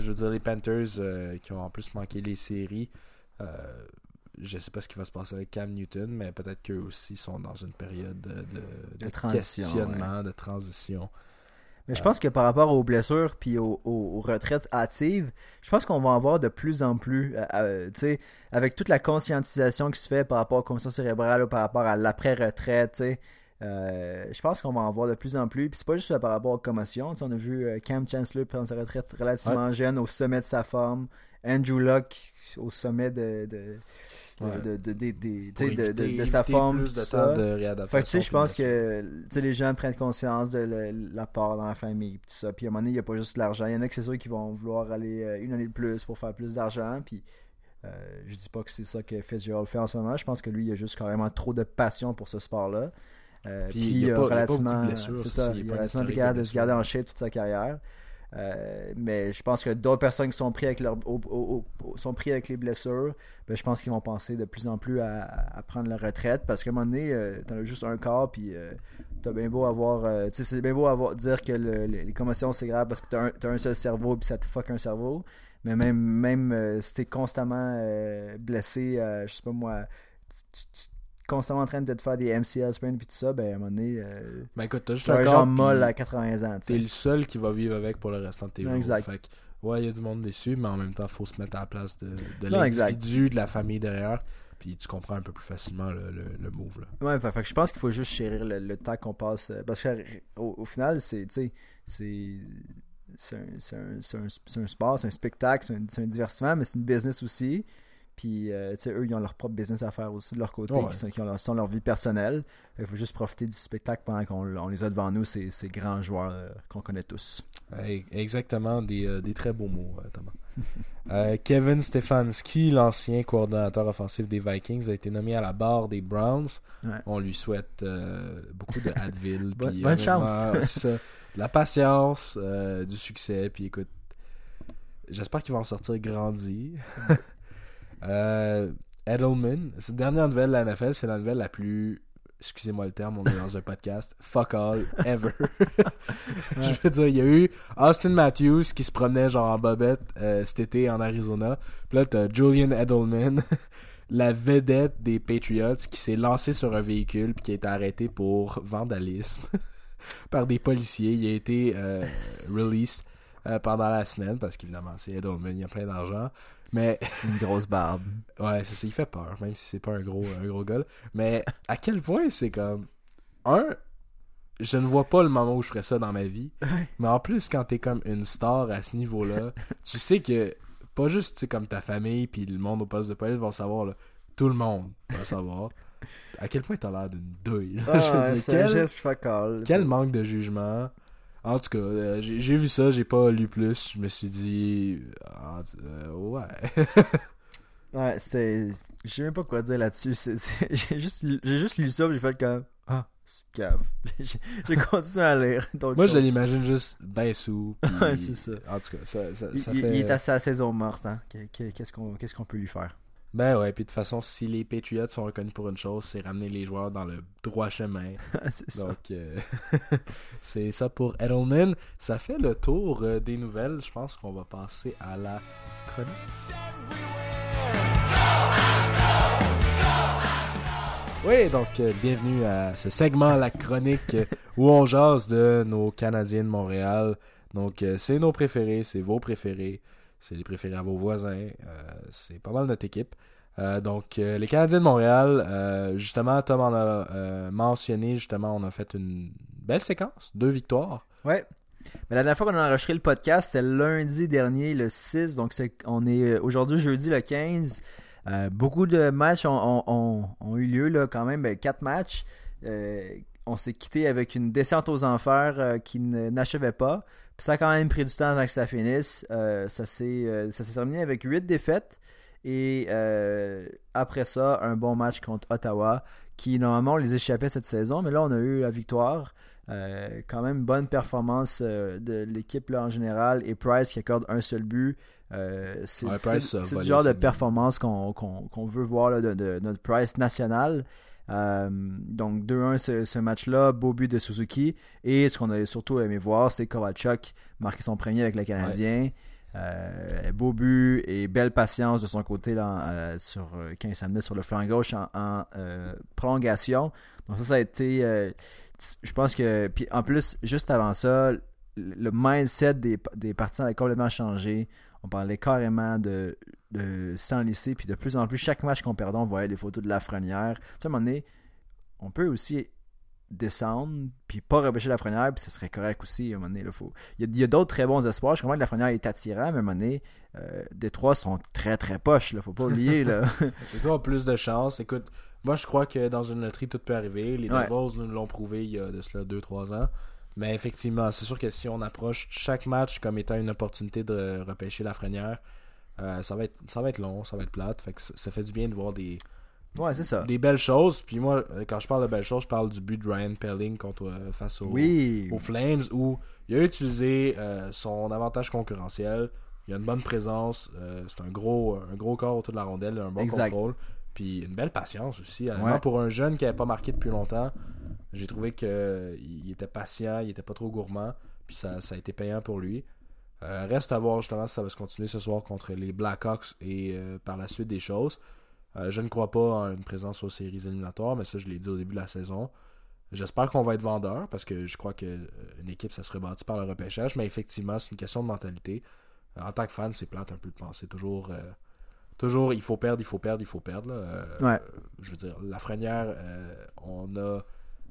Je veux dire, les Panthers qui ont en plus manqué les séries. euh, je sais pas ce qui va se passer avec Cam Newton, mais peut-être qu'eux aussi sont dans une période de, de, questionnement, de transition. Mais je pense que par rapport aux blessures puis aux, aux- aux retraites hâtives, je pense qu'on va en voir de plus en plus. euh, euh, sais, avec toute la conscientisation qui se fait par rapport aux commissions cérébrales ou par rapport à l'après-retraite, euh, je pense qu'on va en voir de plus en plus. Puis c'est pas juste par rapport aux commotions. On a vu Cam Chancellor prendre sa retraite relativement jeune, au sommet de sa forme. Andrew Luck au sommet de, de, de, de, éviter- sa forme. plus de ça. Fait que je pense que tu sais, les gens prennent conscience de le- l'apport dans la famille tout ça. Puis à un moment donné, il n'y a pas juste l'argent. Il y en a que c'est sûr qui vont vouloir aller euh, une année de plus pour faire plus d'argent. Puis euh, je dis pas que c'est ça que Fitzgerald fait en ce moment. Je pense que lui, il a juste carrément trop de passion pour ce sport-là. Euh, Puis puis il a pas- relativement, c'est ça, il a relativement capable de se garder en shape toute sa carrière. Euh, mais je pense que d'autres personnes qui sont pris avec leur sont pris avec les blessures, ben, je pense qu'ils vont penser de plus en plus à, prendre leur retraite parce qu'à un moment donné, euh, t'en as juste un corps puis euh, t'as bien beau avoir euh, tu c'est bien beau avoir dire que le- le- les commotions c'est grave parce que t'as un, t'as un seul cerveau puis ça te fuck un cerveau. Mais même même euh, si t'es constamment blessé, je sais pas moi, tu- constamment en train de te faire des MCL sprain puis tout ça, ben à un moment donné, euh, Ben écoute, t'as juste un puis molle à 80 ans. T'es le seul qui va vivre avec pour le restant de tes jours. Exact. Fait que, ouais, il y a du monde déçu, mais en même temps, faut se mettre à la place de, de l'individu, de la famille derrière. Puis tu comprends un peu plus facilement le, le, le move. Là. Ouais, fait, fait que je pense qu'il faut juste chérir le, le temps qu'on passe. euh, Parce que au, au final, c'est, c'est, un, un- c'est un- sport, c'est un spectacle, c'est un, c'est un divertissement, mais c'est une business aussi. Puis, euh, tu sais, eux, ils ont leur propre business à faire aussi de leur côté, Ouais. qui, sont, qui ont leur, sont leur vie personnelle. Qu'il faut juste profiter du spectacle pendant qu'on on les a devant nous, ces, ces grands joueurs euh, qu'on connaît tous. Ouais, Exactement, des, euh, des très beaux mots, Thomas. Kevin Stefanski, l'ancien coordonnateur offensif des Vikings, a été nommé à la barre des Browns. Ouais. On lui souhaite beaucoup de Advil. Bonne- chance. c'est ça. De la patience, du succès. Puis écoute, j'espère qu'il va en sortir grandi. euh, Edelman, cette dernière nouvelle de la NFL, c'est la nouvelle la plus. Excusez-moi le terme, on est dans un podcast. Fuck all, ever. Je veux dire, il y a eu Austin Matthews qui se promenait genre en bobette euh, cet été en Arizona. Puis là, t'as Julian Edelman, la vedette des Patriots, qui s'est lancé sur un véhicule puis qui a été arrêté pour vandalisme par des policiers. Il a été euh, released euh, pendant la semaine parce qu'évidemment, c'est Edelman, il a plein d'argent. Mais Une grosse barbe. Ouais, c'est ça, il fait peur, même si c'est pas un gros, un gros gars. là. Mais à quel point c'est comme. Un, je ne vois pas le moment où je ferais ça dans ma vie. Mais en plus, quand t'es comme une star à ce niveau-là, tu sais que pas juste tu sais, comme ta famille puis le monde au poste de police vont savoir, là, tout le monde va savoir. À quel point t'as l'air d'une douille. Ah, je veux ouais, dire, c'est quel- geste fuck all. quel manque de jugement. En tout cas, euh, j'ai vu ça, j'ai pas lu plus. Je me suis dit. ah, euh, ouais. Ouais, c'est. Je sais même pas quoi dire là-dessus. J'ai juste, lu- juste lu ça, j'ai fait comme. Ah, c'est cave. J'ai continué à lire. Moi, je l'imagine juste ben sous. Ouais, c'est ça. En tout cas, ça, ça, Il, ça il- fait. il est à la saison morte, hein. Qu'on qu'est-ce qu'on peut lui faire? Ben ouais, puis de toute façon, si les Patriots sont reconnus pour une chose, c'est ramener les joueurs dans le droit chemin. C'est ça. Donc, euh, c'est ça pour Edelman. Ça fait le tour euh, des nouvelles. Je pense qu'on va passer à la chronique. Oui, donc euh, bienvenue à ce segment, la chronique, où on jase de nos Canadiens de Montréal. Donc, euh, c'est nos préférés, c'est vos préférés, c'est les préférés à vos voisins. euh, c'est pas mal notre équipe. Euh, donc, euh, les Canadiens de Montréal, justement, Tom en a mentionné, justement, on a fait une belle séquence, deux victoires. Ouais. Mais la dernière fois qu'on a enregistré le podcast, c'était lundi dernier, le 6. Donc, on est aujourd'hui, jeudi, le 15. Euh, beaucoup de matchs ont, ont- eu lieu, là, quand même. Ben, quatre matchs. On s'est quitté avec une descente aux enfers qui n'achevait pas. Puis ça a quand même pris du temps avant que ça finisse. Euh, ça, s'est, euh, ça s'est terminé avec huit défaites. Et euh, après ça, un bon match contre Ottawa, qui normalement on les échappait cette saison, mais là on a eu la victoire. Euh, quand même bonne performance euh, de l'équipe en général et Price qui accorde un seul but. C'est Ouais, le genre de performance qu'on veut voir là, de, de notre Price national. Euh, donc 2-1 ce, match-là, beau but de Suzuki. Et ce qu'on a surtout aimé voir, c'est Kovalchuk marquer son premier avec le Canadien. Euh, beau but et belle patience de son côté là, euh, sur, quand il sur le flanc gauche en, prolongation. Donc ça, ça a été... je pense que... Puis en plus, juste avant ça, le mindset des, des partisans a complètement changé. On parlait carrément de, de s'enlisser. Puis de plus en plus, chaque match qu'on perdait, on voyait des photos de Lafrenière. Tu sais, à un moment donné, on peut aussi descendre puis pas repêcher Lafrenière puis ça serait correct aussi à un moment donné là, faut... il y a, d'autres très bons espoirs je comprends que Lafrenière est attirant mais à un moment donné euh, des trois sont très très poches là faut pas oublier là Les trois ont plus de chance. Écoute, moi je crois que dans une loterie, tout peut arriver. Les Ouais. Devils nous l'ont prouvé il y a de cela 2-3 ans. Mais effectivement, c'est sûr que si on approche chaque match comme étant une opportunité de repêcher la frenière, euh, ça, va être, ça va être long, ça va être plate. Fait que ça, fait du bien de voir des, Ouais, c'est ça. des belles choses. Puis moi, euh, quand je parle de belles choses, je parle du but de Ryan Pelling contre, euh, face au, Oui. aux Flames où il a utilisé euh, son avantage concurrentiel. Il a une bonne présence. euh, c'est un gros, un gros corps autour de la rondelle, un bon Exact. contrôle. Puis une belle patience aussi. Ouais. Pour un jeune qui n'avait pas marqué depuis longtemps, j'ai trouvé qu'il était patient, il était pas trop gourmand. Puis ça, ça a été payant pour lui. Euh, reste à voir justement si ça va se continuer ce soir contre les Blackhawks et euh, par la suite des choses. Euh, je ne crois pas en une présence aux séries éliminatoires, mais ça je l'ai dit au début de la saison. J'espère qu'on va être vendeur parce que je crois qu'une équipe ça se rebâtit par le repêchage, mais effectivement c'est une question de mentalité. En tant que fan, c'est plate un peu de penser toujours, toujours il faut perdre, il faut perdre, il faut perdre. là. Euh, Ouais. Je veux dire, la Frenière, euh, on a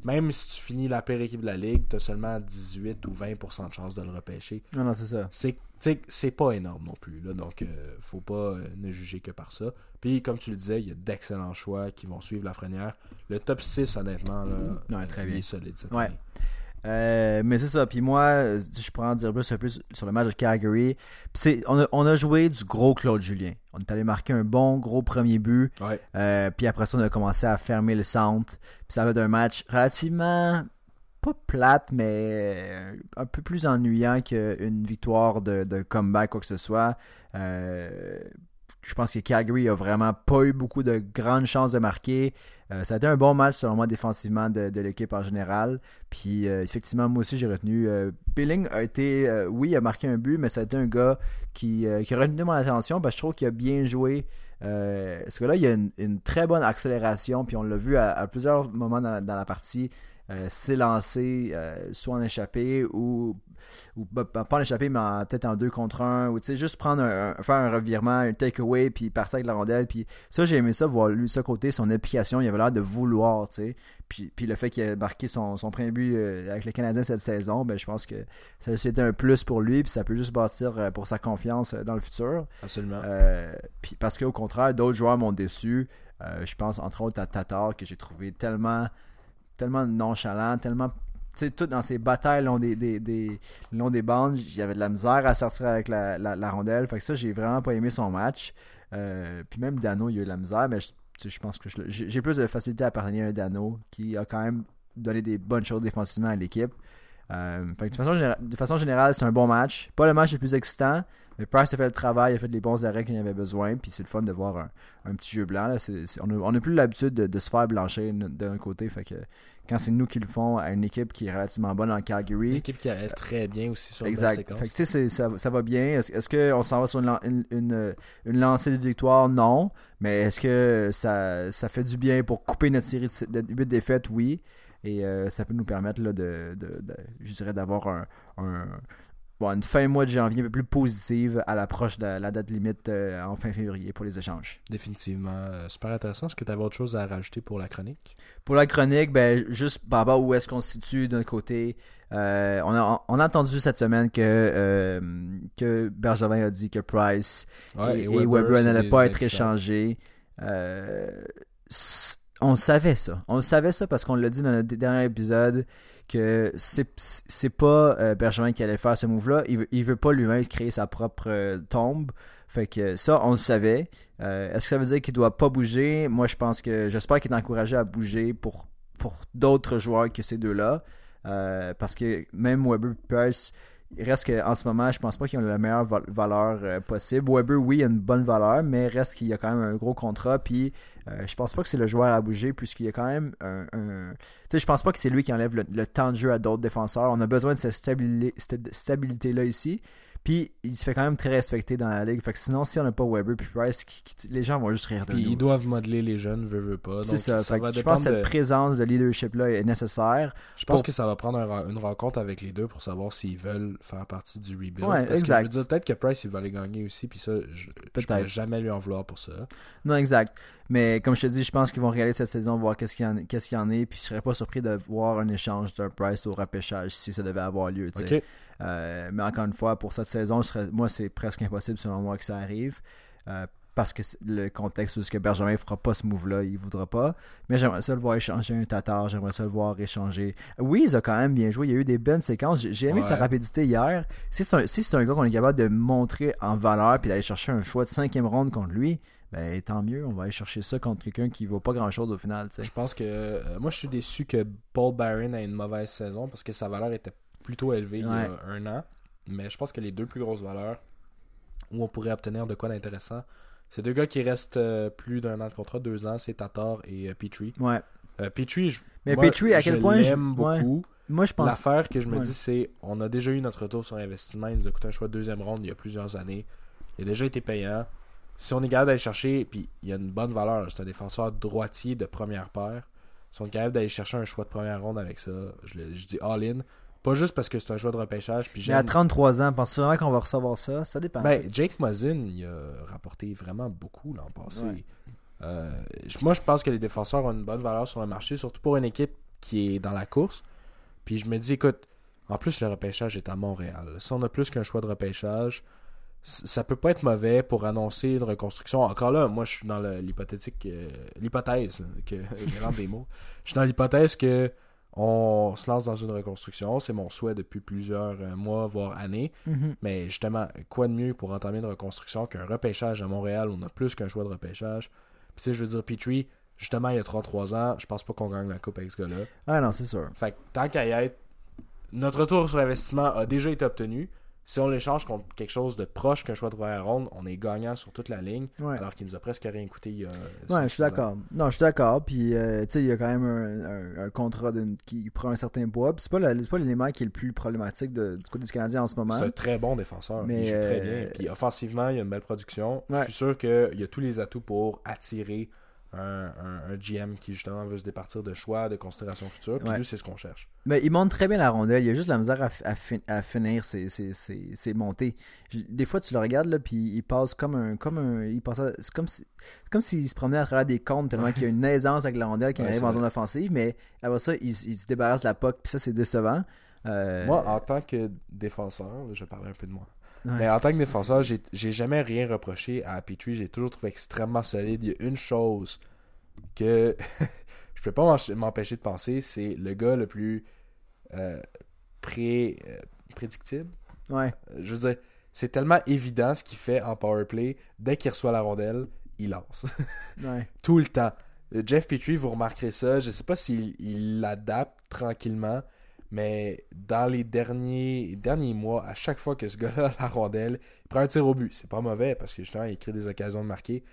même si tu finis la pire équipe de la ligue, tu as seulement 18 ou 20% de chance de le repêcher. Non, non, c'est ça. C'est c'est pas énorme non plus. Là, donc, euh, faut pas euh, ne juger que par ça. Puis, comme tu le disais, il y a d'excellents choix qui vont suivre la Frenière. Le top 6, honnêtement, là, Ouais, très il bien. est solide cette Ouais. année. Euh, mais c'est ça. Puis moi, je pourrais en dire plus un peu sur le match de Calgary. Puis on, a, on a joué du gros Claude Julien. On est allé marquer un bon gros premier but. Ouais. Euh, puis après ça, on a commencé à fermer le centre. Puis ça va être un match relativement pas plate, mais un peu plus ennuyant qu'une victoire de, de comeback, quoi que ce soit. Euh, je pense que Calgary a vraiment pas eu beaucoup de grandes chances de marquer. Euh, ça a été un bon match, selon moi, défensivement de, l'équipe en général. Puis, euh, effectivement, moi aussi, j'ai retenu. euh, Billing a été, euh, oui, a marqué un but, mais ça a été un gars qui, qui a retenu mon attention parce que je trouve qu'il a bien joué. Euh, ce gars-là, il a une, très bonne accélération, puis on l'a vu à, plusieurs moments dans la, partie s'élancer, soit en échappé ou, ou bah, pas pas en échappé, mais peut-être en deux contre un, ou tu sais, juste prendre un, un- faire un revirement, un takeaway, puis partir avec la rondelle. Puis ça, j'ai aimé ça, voir lui, ce côté, son application, il avait l'air de vouloir, tu sais. Puis, puis le fait qu'il a marqué son, son premier but euh, avec le Canadien cette saison, ben, je pense que ça c'était un plus pour lui, puis ça peut juste bâtir euh, pour sa confiance euh, dans le futur. Absolument. Euh, puis parce qu'au contraire, d'autres joueurs m'ont déçu. Euh, je pense entre autres à Tatar que j'ai trouvé tellement, tellement nonchalant, tellement. Sais, dans ses batailles le long des, des, des, long des bandes, avait de la misère à sortir avec la, rondelle. Fait que ça, j'ai vraiment pas aimé son match. Euh, puis même Dano, il a eu de la misère, mais je, je pense que j'ai plus de facilité à pardonner un Dano qui a quand même donné des bonnes choses défensivement à l'équipe. Euh, fait que de, façon générale, de façon générale, c'est un bon match. Pas le match le plus excitant, mais Price a fait le travail, il a fait les bons arrêts qu'il y avait besoin. Puis c'est le fun de voir un, un petit jeu blanc. Là. On, a, on a plus l'habitude de, de se faire blanchir d'un côté. Fait que quand c'est nous qui le font à une équipe qui est relativement bonne en Une Calgary. équipe qui allait très bien aussi sur la Exact. séquence. Fait que tu sais, c'est- ça, ça va bien. Est-ce qu'on s'en va sur une, une, une- une lancée de victoire? Non. Mais est-ce que ça, ça fait du bien pour couper notre série de 8 défaites? Oui. Et euh, ça peut nous permettre, là, de, de- de- je dirais, d'avoir un, un- bon, une fin mois de janvier un peu plus positive à l'approche de la date limite euh, en fin février pour les échanges. Définitivement. euh, super intéressant. Est-ce que tu avais autre chose à rajouter pour la chronique? Pour la chronique, ben, juste par rapport où est-ce qu'on se situe d'un côté, euh, on, a, on a entendu cette semaine que, euh, que Bergevin a dit que Price et, et Weber, n'allaient pas être échangés. On savait ça. On savait ça parce qu'on l'a dit dans le dernier épisode que c'est pas euh, Bergevin qui allait faire ce move-là. Il veut, il veut pas lui-même créer sa propre euh, tombe. Fait que ça, on le savait. Euh, Est-ce que ça veut dire qu'il doit pas bouger? Moi, je pense que j'espère qu'il est encouragé à bouger pour, pour d'autres joueurs que ces deux-là. Euh, parce que même Weber il reste qu'en ce moment, je pense pas qu'ils ont la meilleure val- valeur euh, possible. Weber, oui, il a une bonne valeur, mais reste qu'il y a quand même un gros contrat. Puis euh, je pense pas que c'est le joueur à bouger, puisqu'il y a quand même un. Tu sais, je pense pas que c'est lui qui enlève le, temps de jeu à d'autres défenseurs. On a besoin de cette stabilité-là ici. Puis il se fait quand même très respecter dans la ligue. Fait que sinon, si on n'a pas Weber puis Price, qui- qui- les gens vont juste rire de Puis nous. ils doivent modeler les jeunes, veut, veut pas. C'est ça. Fait que va je pense que cette de- présence de leadership-là est nécessaire. Je pense pour- que ça va prendre un une rencontre avec les deux pour savoir s'ils veulent faire partie du rebuild. Ouais, Parce exact. Que, je veux dire, peut-être que Price, il va les gagner aussi, puis ça, je, Peut-être. pourrais jamais lui en vouloir pour ça. Non, exact. Mais comme je te dis, je pense qu'ils vont regarder cette saison, voir qu'est-ce qu'il y, y en est. Puis je serais pas surpris de voir un échange d'un Price au repêchage si ça devait avoir lieu. Euh, mais encore une fois, pour cette saison, moi, c'est presque impossible selon moi que ça arrive. Euh, parce que le contexte où que Benjamin ne fera pas ce move-là, il voudra pas. Mais j'aimerais ça le voir échanger un Tatar, j'aimerais ça le voir échanger. Oui, il a quand même bien joué, il y a eu des bonnes séquences. J'ai aimé Ouais. sa rapidité hier. Si c'est un, si un gars qu'on est capable de montrer en valeur puis d'aller chercher un choix de cinquième ronde contre lui, ben tant mieux, on va aller chercher ça contre quelqu'un qui vaut pas grand chose au final. Je pense que. euh, moi, je suis déçu que Paul Byron ait une mauvaise saison parce que sa valeur était plutôt élevée il y a un an. Mais je pense que les deux plus grosses valeurs où on pourrait obtenir de quoi d'intéressant, c'est deux gars qui restent euh, plus d'un an de contrat, deux ans, c'est Tatar et euh, Petrie. Ouais. Euh, Petrie, je, Mais moi, Petrie, à quel je point je- l'aime ouais. beaucoup. Moi, je pense. L'affaire que je me ouais. dis, c'est on a déjà eu notre retour sur investissement. Il nous a coûté un choix de deuxième ronde il y a plusieurs années. Il a déjà été payant. Si on est capable d'aller chercher, puis il y a une bonne valeur, c'est un défenseur droitier de première paire. Si on est capable d'aller chercher un choix de première ronde avec ça, je, le- je dis all-in. Pas juste parce que c'est un choix de repêchage. Puis Mais à j'aime. 33 ans, penses-tu vraiment qu'on va recevoir ça? Ça dépend. Ben, Jake Mosin, il a rapporté vraiment beaucoup l'an passé. Ouais. Euh, moi, je pense que les défenseurs ont une bonne valeur sur le marché, surtout pour une équipe qui est dans la course. Puis je me dis, écoute, en plus, le repêchage est à Montréal. Si on a plus qu'un choix de repêchage, ça peut pas être mauvais pour annoncer une reconstruction. Encore là, moi, je suis dans l'hypothétique, euh, l'hypothèse, que des mots. Je suis dans l'hypothèse que on se lance dans une reconstruction. C'est mon souhait depuis plusieurs euh, mois, voire années. Mhm. Mais justement, quoi de mieux pour entamer une reconstruction qu'un repêchage à Montréal? Où on a plus qu'un choix de repêchage. Puis sais, je veux dire, Petrie, justement, il y a 33 ans, je pense pas qu'on gagne la coupe avec ce gars-là. Ah non, c'est sûr. Fait que tant qu'à y être, notre retour sur investissement a déjà été obtenu. Si on l'échange contre quelque chose de proche qu'un choix de première ronde, on est gagnant sur toute la ligne, Ouais. alors qu'il nous a presque rien coûté il y a. Ouais, je suis d'accord. Non, je suis d'accord. Puis, euh, tu sais, il y a quand même un, un- un contrat qui prend un certain poids. Puis, c'est pas, pas l'élément qui est le plus problématique de- du côté du Canadien en ce moment. C'est un très bon défenseur. Mais, il joue très euh, bien. Puis offensivement, il y a une belle production. Ouais. Je suis sûr qu'il y a tous les atouts pour attirer un, un- un GM qui justement veut se départir de choix, de considérations futures. Puis Ouais. nous, c'est ce qu'on cherche. Mais il monte très bien la rondelle. Il y a juste la misère à, fi- à fin- à finir ses, ses- ses- ses montées. Des fois, tu le regardes, là, puis il passe comme un. Comme un il passe à- c'est comme si, c'est comme s'il se promenait à travers des comptes tellement qu'il y a une aisance avec la rondelle qui Ouais, arrive en zone offensive. Mais après ça, il, il se débarrasse de la puck, puis ça, c'est décevant. Euh, Moi, en tant que défenseur, là, je vais parler un peu de moi. Mais en tant que défenseur, j'ai jamais rien reproché à Petrie. J'ai toujours trouvé extrêmement solide. Il y a une chose que je peux pas m'empêcher de penser, c'est le gars le plus euh, pré, euh, prédictible. Ouais. Je veux dire, c'est tellement évident ce qu'il fait en powerplay. Dès qu'il reçoit la rondelle, il lance. Ouais. Tout le temps. Euh, Jeff Petrie, vous remarquerez ça. Je sais pas s'il il l'adapte tranquillement, mais dans les derniers, derniers mois, à chaque fois que ce gars-là a la rondelle, il prend un tir au but. C'est pas mauvais parce que justement, il crée des occasions de marquer,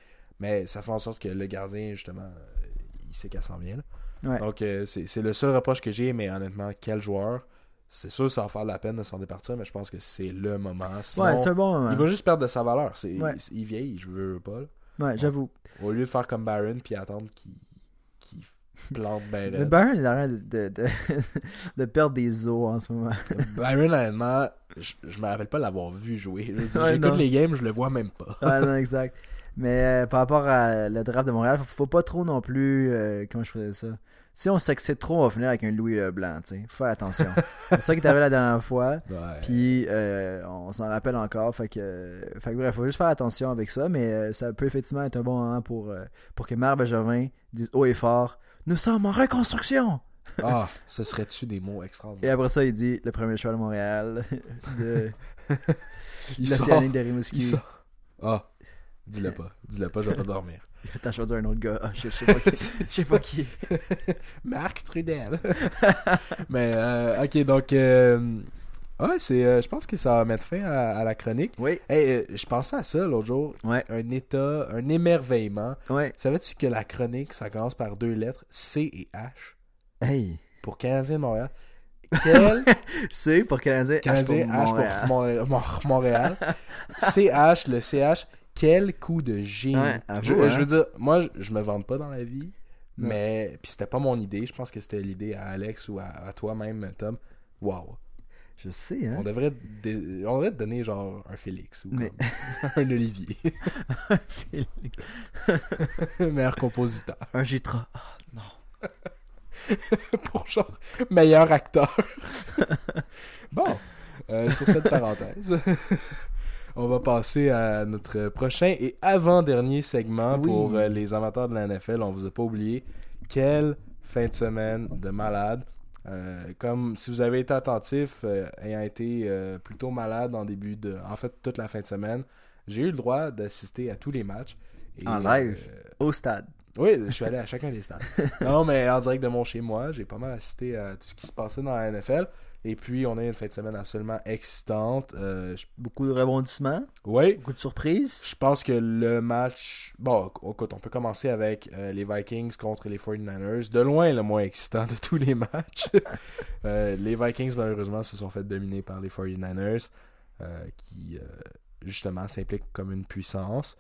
mais ça fait en sorte que le gardien, justement, euh, il sait qu'elle s'en vient. là. Ouais. Donc, euh, c'est le seul reproche que j'ai, mais honnêtement, quel joueur. C'est sûr, ça va faire de la peine de s'en départir, mais je pense que c'est le moment. Sinon, Ouais, c'est un bon moment. il va juste perdre de sa valeur. Ouais. il, il vieillit, je veux pas. là. Ouais, j'avoue. Au lieu de faire comme Baron puis attendre qu'il plante ben Mais. Byron est en train de, de, de, de perdre des os en ce moment. Byron, honnêtement, je, je me rappelle pas l'avoir vu jouer. Ouais, J'écoute les games, je le vois même pas. Ouais, non, exact. Mais euh, par rapport à le draft de Montréal, faut, faut pas trop non plus. euh, comment je faisais ça? Si on s'excite trop, on va finir avec un Louis Leblanc. tu sais. Faut faire attention. c'est ça qui arrivé la dernière fois. Puis euh, on s'en rappelle encore. Fait que, fait que bref, faut juste faire attention avec ça. Mais euh, ça peut effectivement être un bon moment pour, pour que Marc dise haut et fort Nous sommes en reconstruction Ah, ce serait-tu des mots Et extraordinaires? après ça, il dit Le premier choix de Montréal de l'Océanique de Rimouski. Ah, dis-le pas. Dis-le pas, je vais pas dormir. T'as choisi un autre gars. Ah, je, je sais pas qui. Je sais pas qui. Marc Trudel. Mais, euh, ok, donc. euh, ouais, c'est, euh, je pense que ça va mettre fin à, à la chronique. Oui. Hey, euh, je pensais à ça l'autre jour. Ouais. Un état, un émerveillement. Ouais. Savais-tu que la chronique, ça commence par deux lettres, C et H, Hey. pour Canadien de Montréal? Quel? C pour Canadien. Canadien H pour H Montréal. pour Montréal? CH, le CH, quel coup de génie. Ouais, hein. je veux dire, moi, je, je me vante pas dans la vie, mais puis c'était pas mon idée. Je pense que c'était l'idée à Alex ou à, à toi-même, Tom. Wow. Je sais, hein. On devrait, dé- on devrait te donner genre un Félix ou Mais- comme un Olivier. Meilleur compositeur. un Gitra. Ah, non. pour genre meilleur acteur. bon, euh, sur cette parenthèse, on va passer à notre prochain et avant-dernier segment Oui. pour euh, les amateurs de la NFL. On vous a pas oublié. Quelle fin de semaine de malade. Euh, comme si vous avez été attentif, euh, ayant été euh, plutôt malade en début de. En fait, toute la fin de semaine, j'ai eu le droit d'assister à tous les matchs. Et, En live? Au stade. oui, je suis allé à chacun des stades. non, mais en direct de mon chez moi, j'ai pas mal assisté à tout ce qui se passait dans la NFL. Et puis, on a une fin de semaine absolument excitante. Euh, je- Beaucoup de rebondissements, Oui, beaucoup de surprises? je pense que le match. Bon, écoute, on peut commencer avec euh, les Vikings contre les 49ers. De loin, le moins excitant de tous les matchs. Euh, les Vikings, malheureusement, se sont fait dominer par les 49ers, euh, qui, justement, s'impliquent comme une puissance.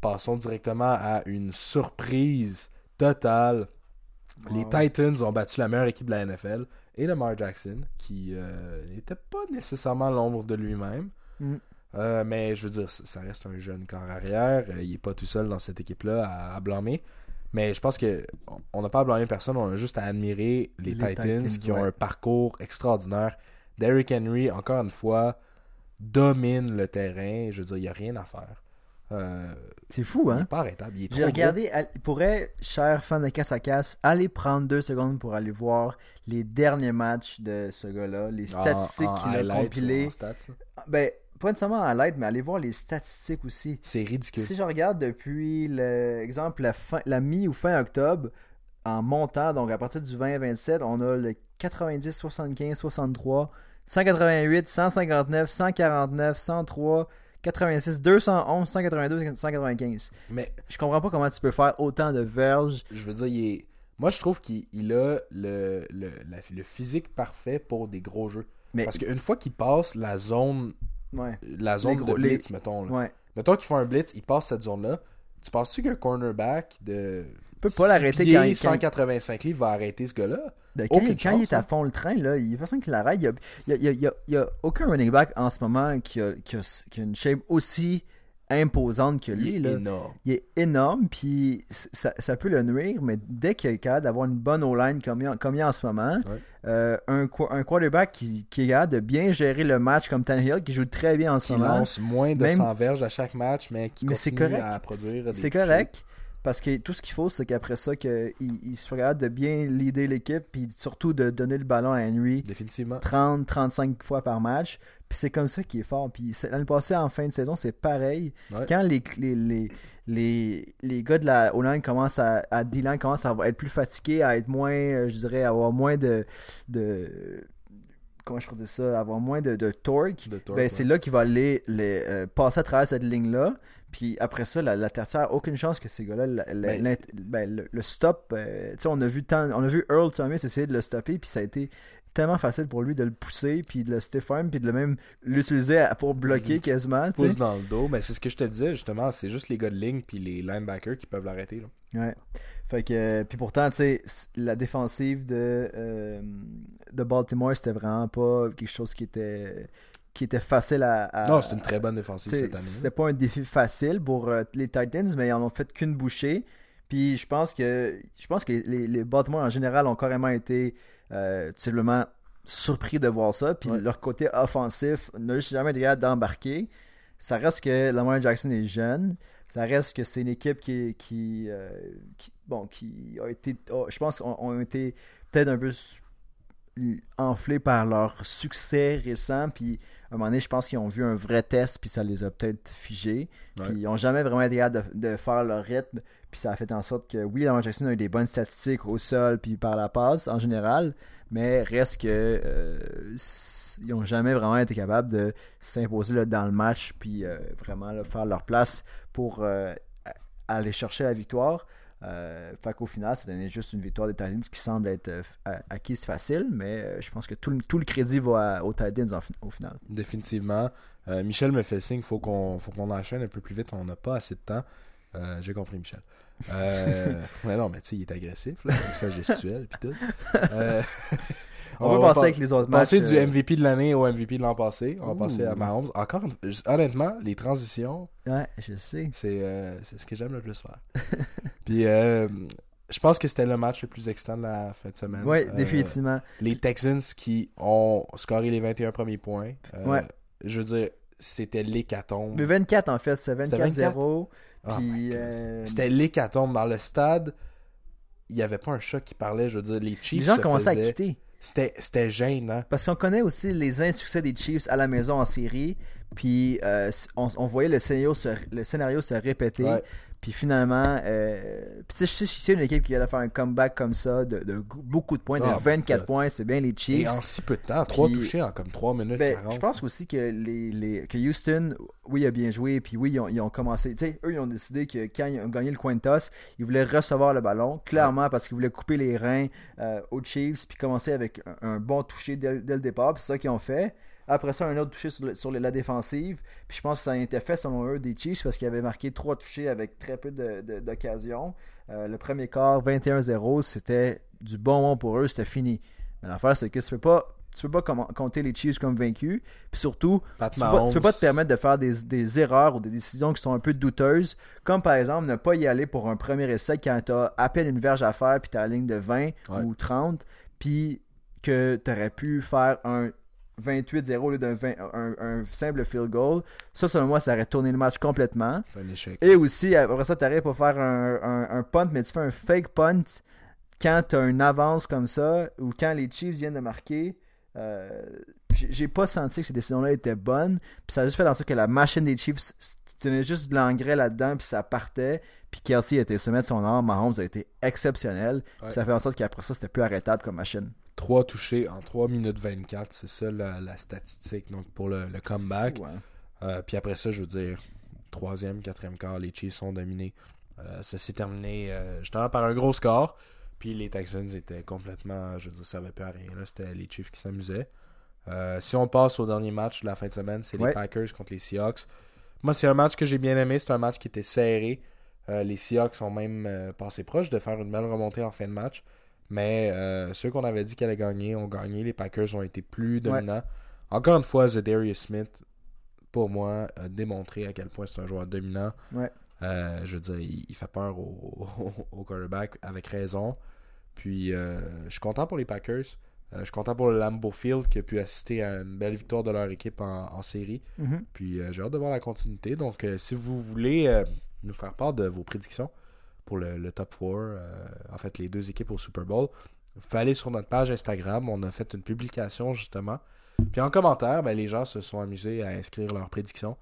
Passons directement à une surprise totale. Les. Titans ont battu la meilleure équipe de la NFL et Lamar Jackson, qui euh, n'était pas nécessairement l'ombre de lui-même. Mm. Euh, mais je veux dire, ça reste un jeune corps arrière. Euh, il est pas tout seul dans cette équipe-là à, à blâmer. Mais je pense que on- on n'a pas à blâmer personne, on a juste à admirer les, Les Titans, Titans, qui ont un parcours extraordinaire. Derrick Henry, encore une fois, domine le terrain. Je veux dire, il n'y a rien à faire. Euh, C'est fou, Il hein? n'est pas arrêtable. Il est trop gros. al- pourrait, cher fan de casse à casse, aller prendre deux secondes pour aller voir les derniers matchs de ce gars-là, les En- statistiques qu'il a compilées. stats, là. Ben, pas nécessairement à l'aide, mais aller voir les statistiques aussi. C'est ridicule. Si je regarde depuis, le, exemple, la, fin, la mi ou fin octobre, en montant, donc à partir du 20-27, on a le 90, 75, 63, 188, 159, 149, 103, 86, 211, 182, 195. Mais Je comprends pas comment tu peux faire autant de verges. je veux dire, il est... moi je trouve qu'il il a le, le, la- le physique parfait pour des gros jeux. Mais, Parce qu'une fois qu'il passe la zone, ouais, la zone gros- de les- blitz, mettons, là. ouais. mettons qu'ils font un blitz, il passe cette zone-là, tu penses-tu qu'un cornerback de Tu peux pas l'arrêter quand, il- quand, 185 livres va arrêter ce gars-là? ben, quand, il, quand il est à hein. fond le train, là, il y a personne qui l'arrête. Il y a, il il il il aucun running back en ce moment qui a, qui qui une shape aussi imposante que lui. Il là. est énorme. il est énorme, puis ça, ça peut le nuire, mais dès qu'il est capable d'avoir une bonne O-line comme, il y a- comme il y a en ce moment, Ouais. euh, un, qu- un quarterback qui, qui est capable de bien gérer le match comme Tannehill, qui joue très bien en ce Qui moment, lance moins de Même- 100 verges à chaque match, mais qui mais continue correct. à produire C'est correct. Parce que tout ce qu'il faut, c'est qu'après ça, qu'il il soit capable de bien leader l'équipe, puis surtout de donner le ballon à Henry Définitivement. 30-35 fois par match. Puis c'est comme ça qu'il est fort. Puis l'année passée, en fin de saison, c'est pareil. Ouais. Quand les, les, les, les, les gars de la O-line commencent à, à D-line commencent à être plus fatigués, à être moins, euh, je dirais, avoir moins de. de comment je pourrais dire ça Avoir moins de, de torque. De torque, ben, ouais. c'est là qu'il va aller les, euh, passer à travers cette ligne-là. Puis après ça, la, la tertiaire, aucune chance que ces gars-là, la- Ben- ben, le, le stop, euh, tu sais, on a vu tant, on a vu Earl Thomas essayer de le stopper, puis ça a été tellement facile pour lui de le pousser, puis de le stiff arm, puis de le même l'utiliser pour bloquer quasiment. Pouce dans le dos. Mais c'est ce que je te disais, justement. C'est juste les gars de ligne puis les linebackers qui peuvent l'arrêter. Ouais. Fait que, euh, puis pourtant, tu sais, la défensive de, euh, de Baltimore, c'était vraiment pas quelque chose qui était, qui était facile à. à- non, c'est une très bonne défensive cette année. C'était pas un défi facile pour euh, les Titans, mais ils en ont fait qu'une bouchée. Puis je pense que je pense que les, les Baltimore en général ont carrément été euh, tout simplement surpris de voir ça. Puis Ouais. leur côté offensif n'a juste jamais été capable d'embarquer. Ça reste que Lamar Jackson est jeune. Ça reste que c'est une équipe qui, qui, euh, qui- bon, qui a été, je pense, ont, ont été peut-être un peu enflés par leur succès récent. Puis un moment donné, je pense qu'ils ont vu un vrai test, puis ça les a peut-être figés. Ouais. Puis ils n'ont jamais vraiment été capables de, de faire leur rythme. Puis ça a fait en sorte que, oui, Lamar Jackson a eu des bonnes statistiques au sol, puis par la passe en général, mais reste que euh, ils n'ont jamais vraiment été capables de s'imposer dans le match, puis euh, vraiment là, faire leur place pour euh, aller chercher la victoire. Euh, fait qu'au final, ça donnait juste une victoire des Titans qui semble être euh, acquise facile, mais euh, je pense que tout le, tout le crédit va à- aux Titans en au final. Définitivement. Michel me fait signe, faut qu'on faut qu'on enchaîne un peu plus vite, on n'a pas assez de temps. J'ai compris, Michel. Ouais, non, mais tu sais, il est agressif, là, avec sa gestuelle puis tout. On, va passer pas- avec les autres matchs. passer du euh, MVP de l'année au MVP de l'an passé. On va passer à Mahomes. Encore, honnêtement, les transitions, Ouais, je sais. c'est euh, ce que j'aime le plus faire. Puis, euh, je pense que c'était le match le plus excitant de la fin de semaine. Oui, Euh, définitivement. les Texans qui ont scoré les 21 premiers points. Euh, Ouais. Je veux dire, c'était l'hécatombe. Mais 24 en fait, c'est C'était 24-0. Oh Puis, euh, C'était l'hécatombe dans le stade. Il n'y avait pas un chat qui parlait. Je veux dire, les Chiefs les gens commençaient à quitter. C'était c'était gênant. Parce qu'on connaît aussi les insuccès des Chiefs à la maison en série. Puis euh, on, on voyait le scénario se, le scénario se répéter. Ouais. Puis finalement, euh, puis sais une équipe qui vient de faire un comeback comme ça, de, de beaucoup de points, de Ah, 24 God. points, c'est bien les Et Chiefs. en si peu de temps, trois Puis- touchés en comme 3 minutes Ben, 40. je pense aussi que les, les que Houston, oui, a bien joué, puis oui, ils ont, ils ont commencé. Tu sais, eux, ils ont décidé que quand ils ont gagné le coin de toss, ils voulaient recevoir le ballon, clairement, parce qu'ils voulaient couper les reins euh, aux Chiefs, puis commencer avec un, un bon toucher dès, dès le départ, puis c'est ça qu'ils ont fait. Après ça, un autre touché sur, le- sur la défensive. Puis je pense que ça a été fait selon eux des Chiefs parce qu'ils avaient marqué trois touchés avec très peu d'occasions. Euh, le premier quart, 21-0, c'était du bon moment pour eux, c'était fini. Mais l'affaire, c'est que tu peux pas. Tu peux pas compter les Chiefs comme vaincus. Puis surtout, tu peux, pas, tu peux pas te permettre de faire des, des erreurs ou des décisions qui sont un peu douteuses. Comme par exemple, ne pas y aller pour un premier essai quand tu as à peine une verge à faire, puis tu à la ligne de 20 Ouais. ou 30, puis que tu aurais pu faire un 28-0 au lieu d'un 20 un, un simple field goal. Ça, selon moi, ça aurait tourné le match complètement. C'est un échec. Et aussi, après ça, tu arrives pour faire un, un- un punt, mais tu fais un fake punt quand tu as une avance comme ça, ou quand les Chiefs viennent de marquer. euh, j'ai pas senti que ces décisions-là étaient bonnes. Puis ça a juste fait en sorte que la machine des Chiefs, tenais juste de l'engrais là-dedans, puis ça partait. Puis Kelsey était au sommet de son arme. Mahomes a été exceptionnel. Puis ça fait en sorte qu'après ça, c'était plus arrêtable comme machine. 3 touchés en 3 minutes 24, c'est ça la, la statistique donc pour le, le comeback. Fou, hein. Euh, puis après ça, je veux dire, troisième, quatrième quart, les Chiefs sont dominés. Euh, ça s'est terminé euh, justement par un gros score. Puis les Texans étaient complètement, je veux dire, ça servait plus à rien. là. C'était les Chiefs qui s'amusaient. Si on passe au dernier match de la fin de semaine, c'est Ouais. les Packers contre les Seahawks. Moi, c'est un match que j'ai bien aimé. C'est un match qui était serré. Les Seahawks ont même passé proche de faire une belle remontée en fin de match. Mais euh, ceux qu'on avait dit qu'elle allait gagner ont gagné. Les Packers ont été plus dominants. Encore une fois, Zedarius Smith, pour moi, a démontré à quel point c'est un joueur dominant. Ouais. Euh, je veux dire, il, il fait peur au, au, au quarterback avec raison. Puis, euh, je suis content pour les Packers. Je suis content pour le Lambeau Field qui a pu assister à une belle victoire de leur équipe en, en série. Mhm. Puis, j'ai hâte de voir la continuité. Donc, si vous voulez nous faire part de vos prédictions pour le, le top 4, en fait, les deux équipes au Super Bowl, vous pouvez aller sur notre page Instagram. On a fait une publication, justement. Puis, en commentaire, ben, les gens se sont amusés à inscrire leurs prédictions.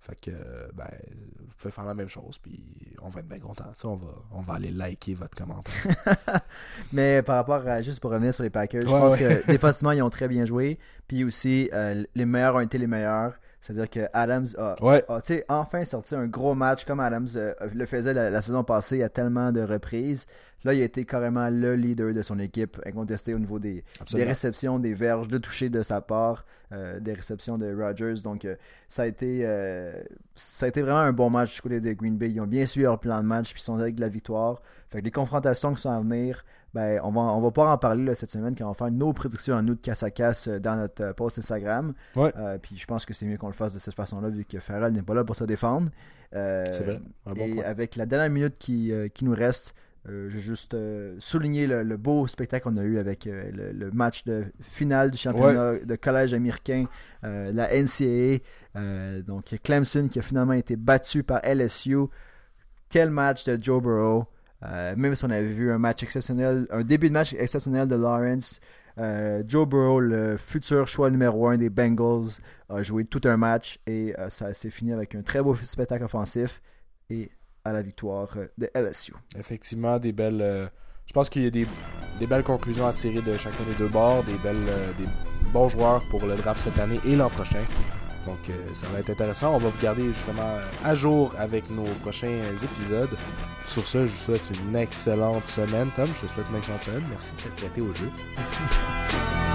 Fait que, euh, ben, vous pouvez faire la même chose, puis on va être bien content. On va, on va aller liker votre commentaire. Mais par rapport à, juste pour revenir sur les Packers, je pense ouais. que défensivement, ils ont très bien joué. Puis aussi, euh, les meilleurs ont été les meilleurs. C'est-à-dire que Adams a, Ouais. enfin sorti un gros match comme Adams euh, le faisait la, la saison passée à tellement de reprises. Là, il a été carrément le leader de son équipe, incontesté au niveau des, des réceptions, des verges, de toucher de sa part, euh, des réceptions de Rodgers. Donc, euh, ça, a été, ça a été vraiment un bon match du côté de Green Bay. Ils ont bien suivi leur plan de match, puis ils sont avec de la victoire. Fait que les confrontations qui sont à venir, ben, on va, on va pouvoir en parler là, cette semaine quand on va faire nos prédictions à nous de casse à casse euh, dans notre euh, post Instagram. Ouais. Euh, puis je pense que c'est mieux qu'on le fasse de cette façon-là, vu que Farrell n'est pas là pour se défendre. Euh, C'est vrai. Un bon et point. avec la dernière minute qui, qui nous reste, euh, je vais juste euh, souligner le, le beau spectacle qu'on a eu avec euh, le, le match de finale du championnat de collège américain, la NCAA. Donc Clemson qui a finalement été battu par LSU. Quel match de Joe Burrow. Euh, même si on avait vu un match exceptionnel, un début de match exceptionnel de Lawrence, euh, Joe Burrow, le futur choix numéro 1 des Bengals, a joué tout un match et euh, ça s'est fini avec un très beau spectacle offensif et à la victoire de LSU. Effectivement, des belles. je pense qu'il y a des, des belles conclusions à tirer de chacun des deux bords, des belles, des bons joueurs pour le draft cette année et l'an prochain. Donc euh, ça va être intéressant. On va vous garder justement euh, à jour avec nos prochains épisodes. Sur ce, je vous souhaite une excellente semaine, Tom. Je te souhaite une excellente semaine. Merci de t'être prêté au jeu.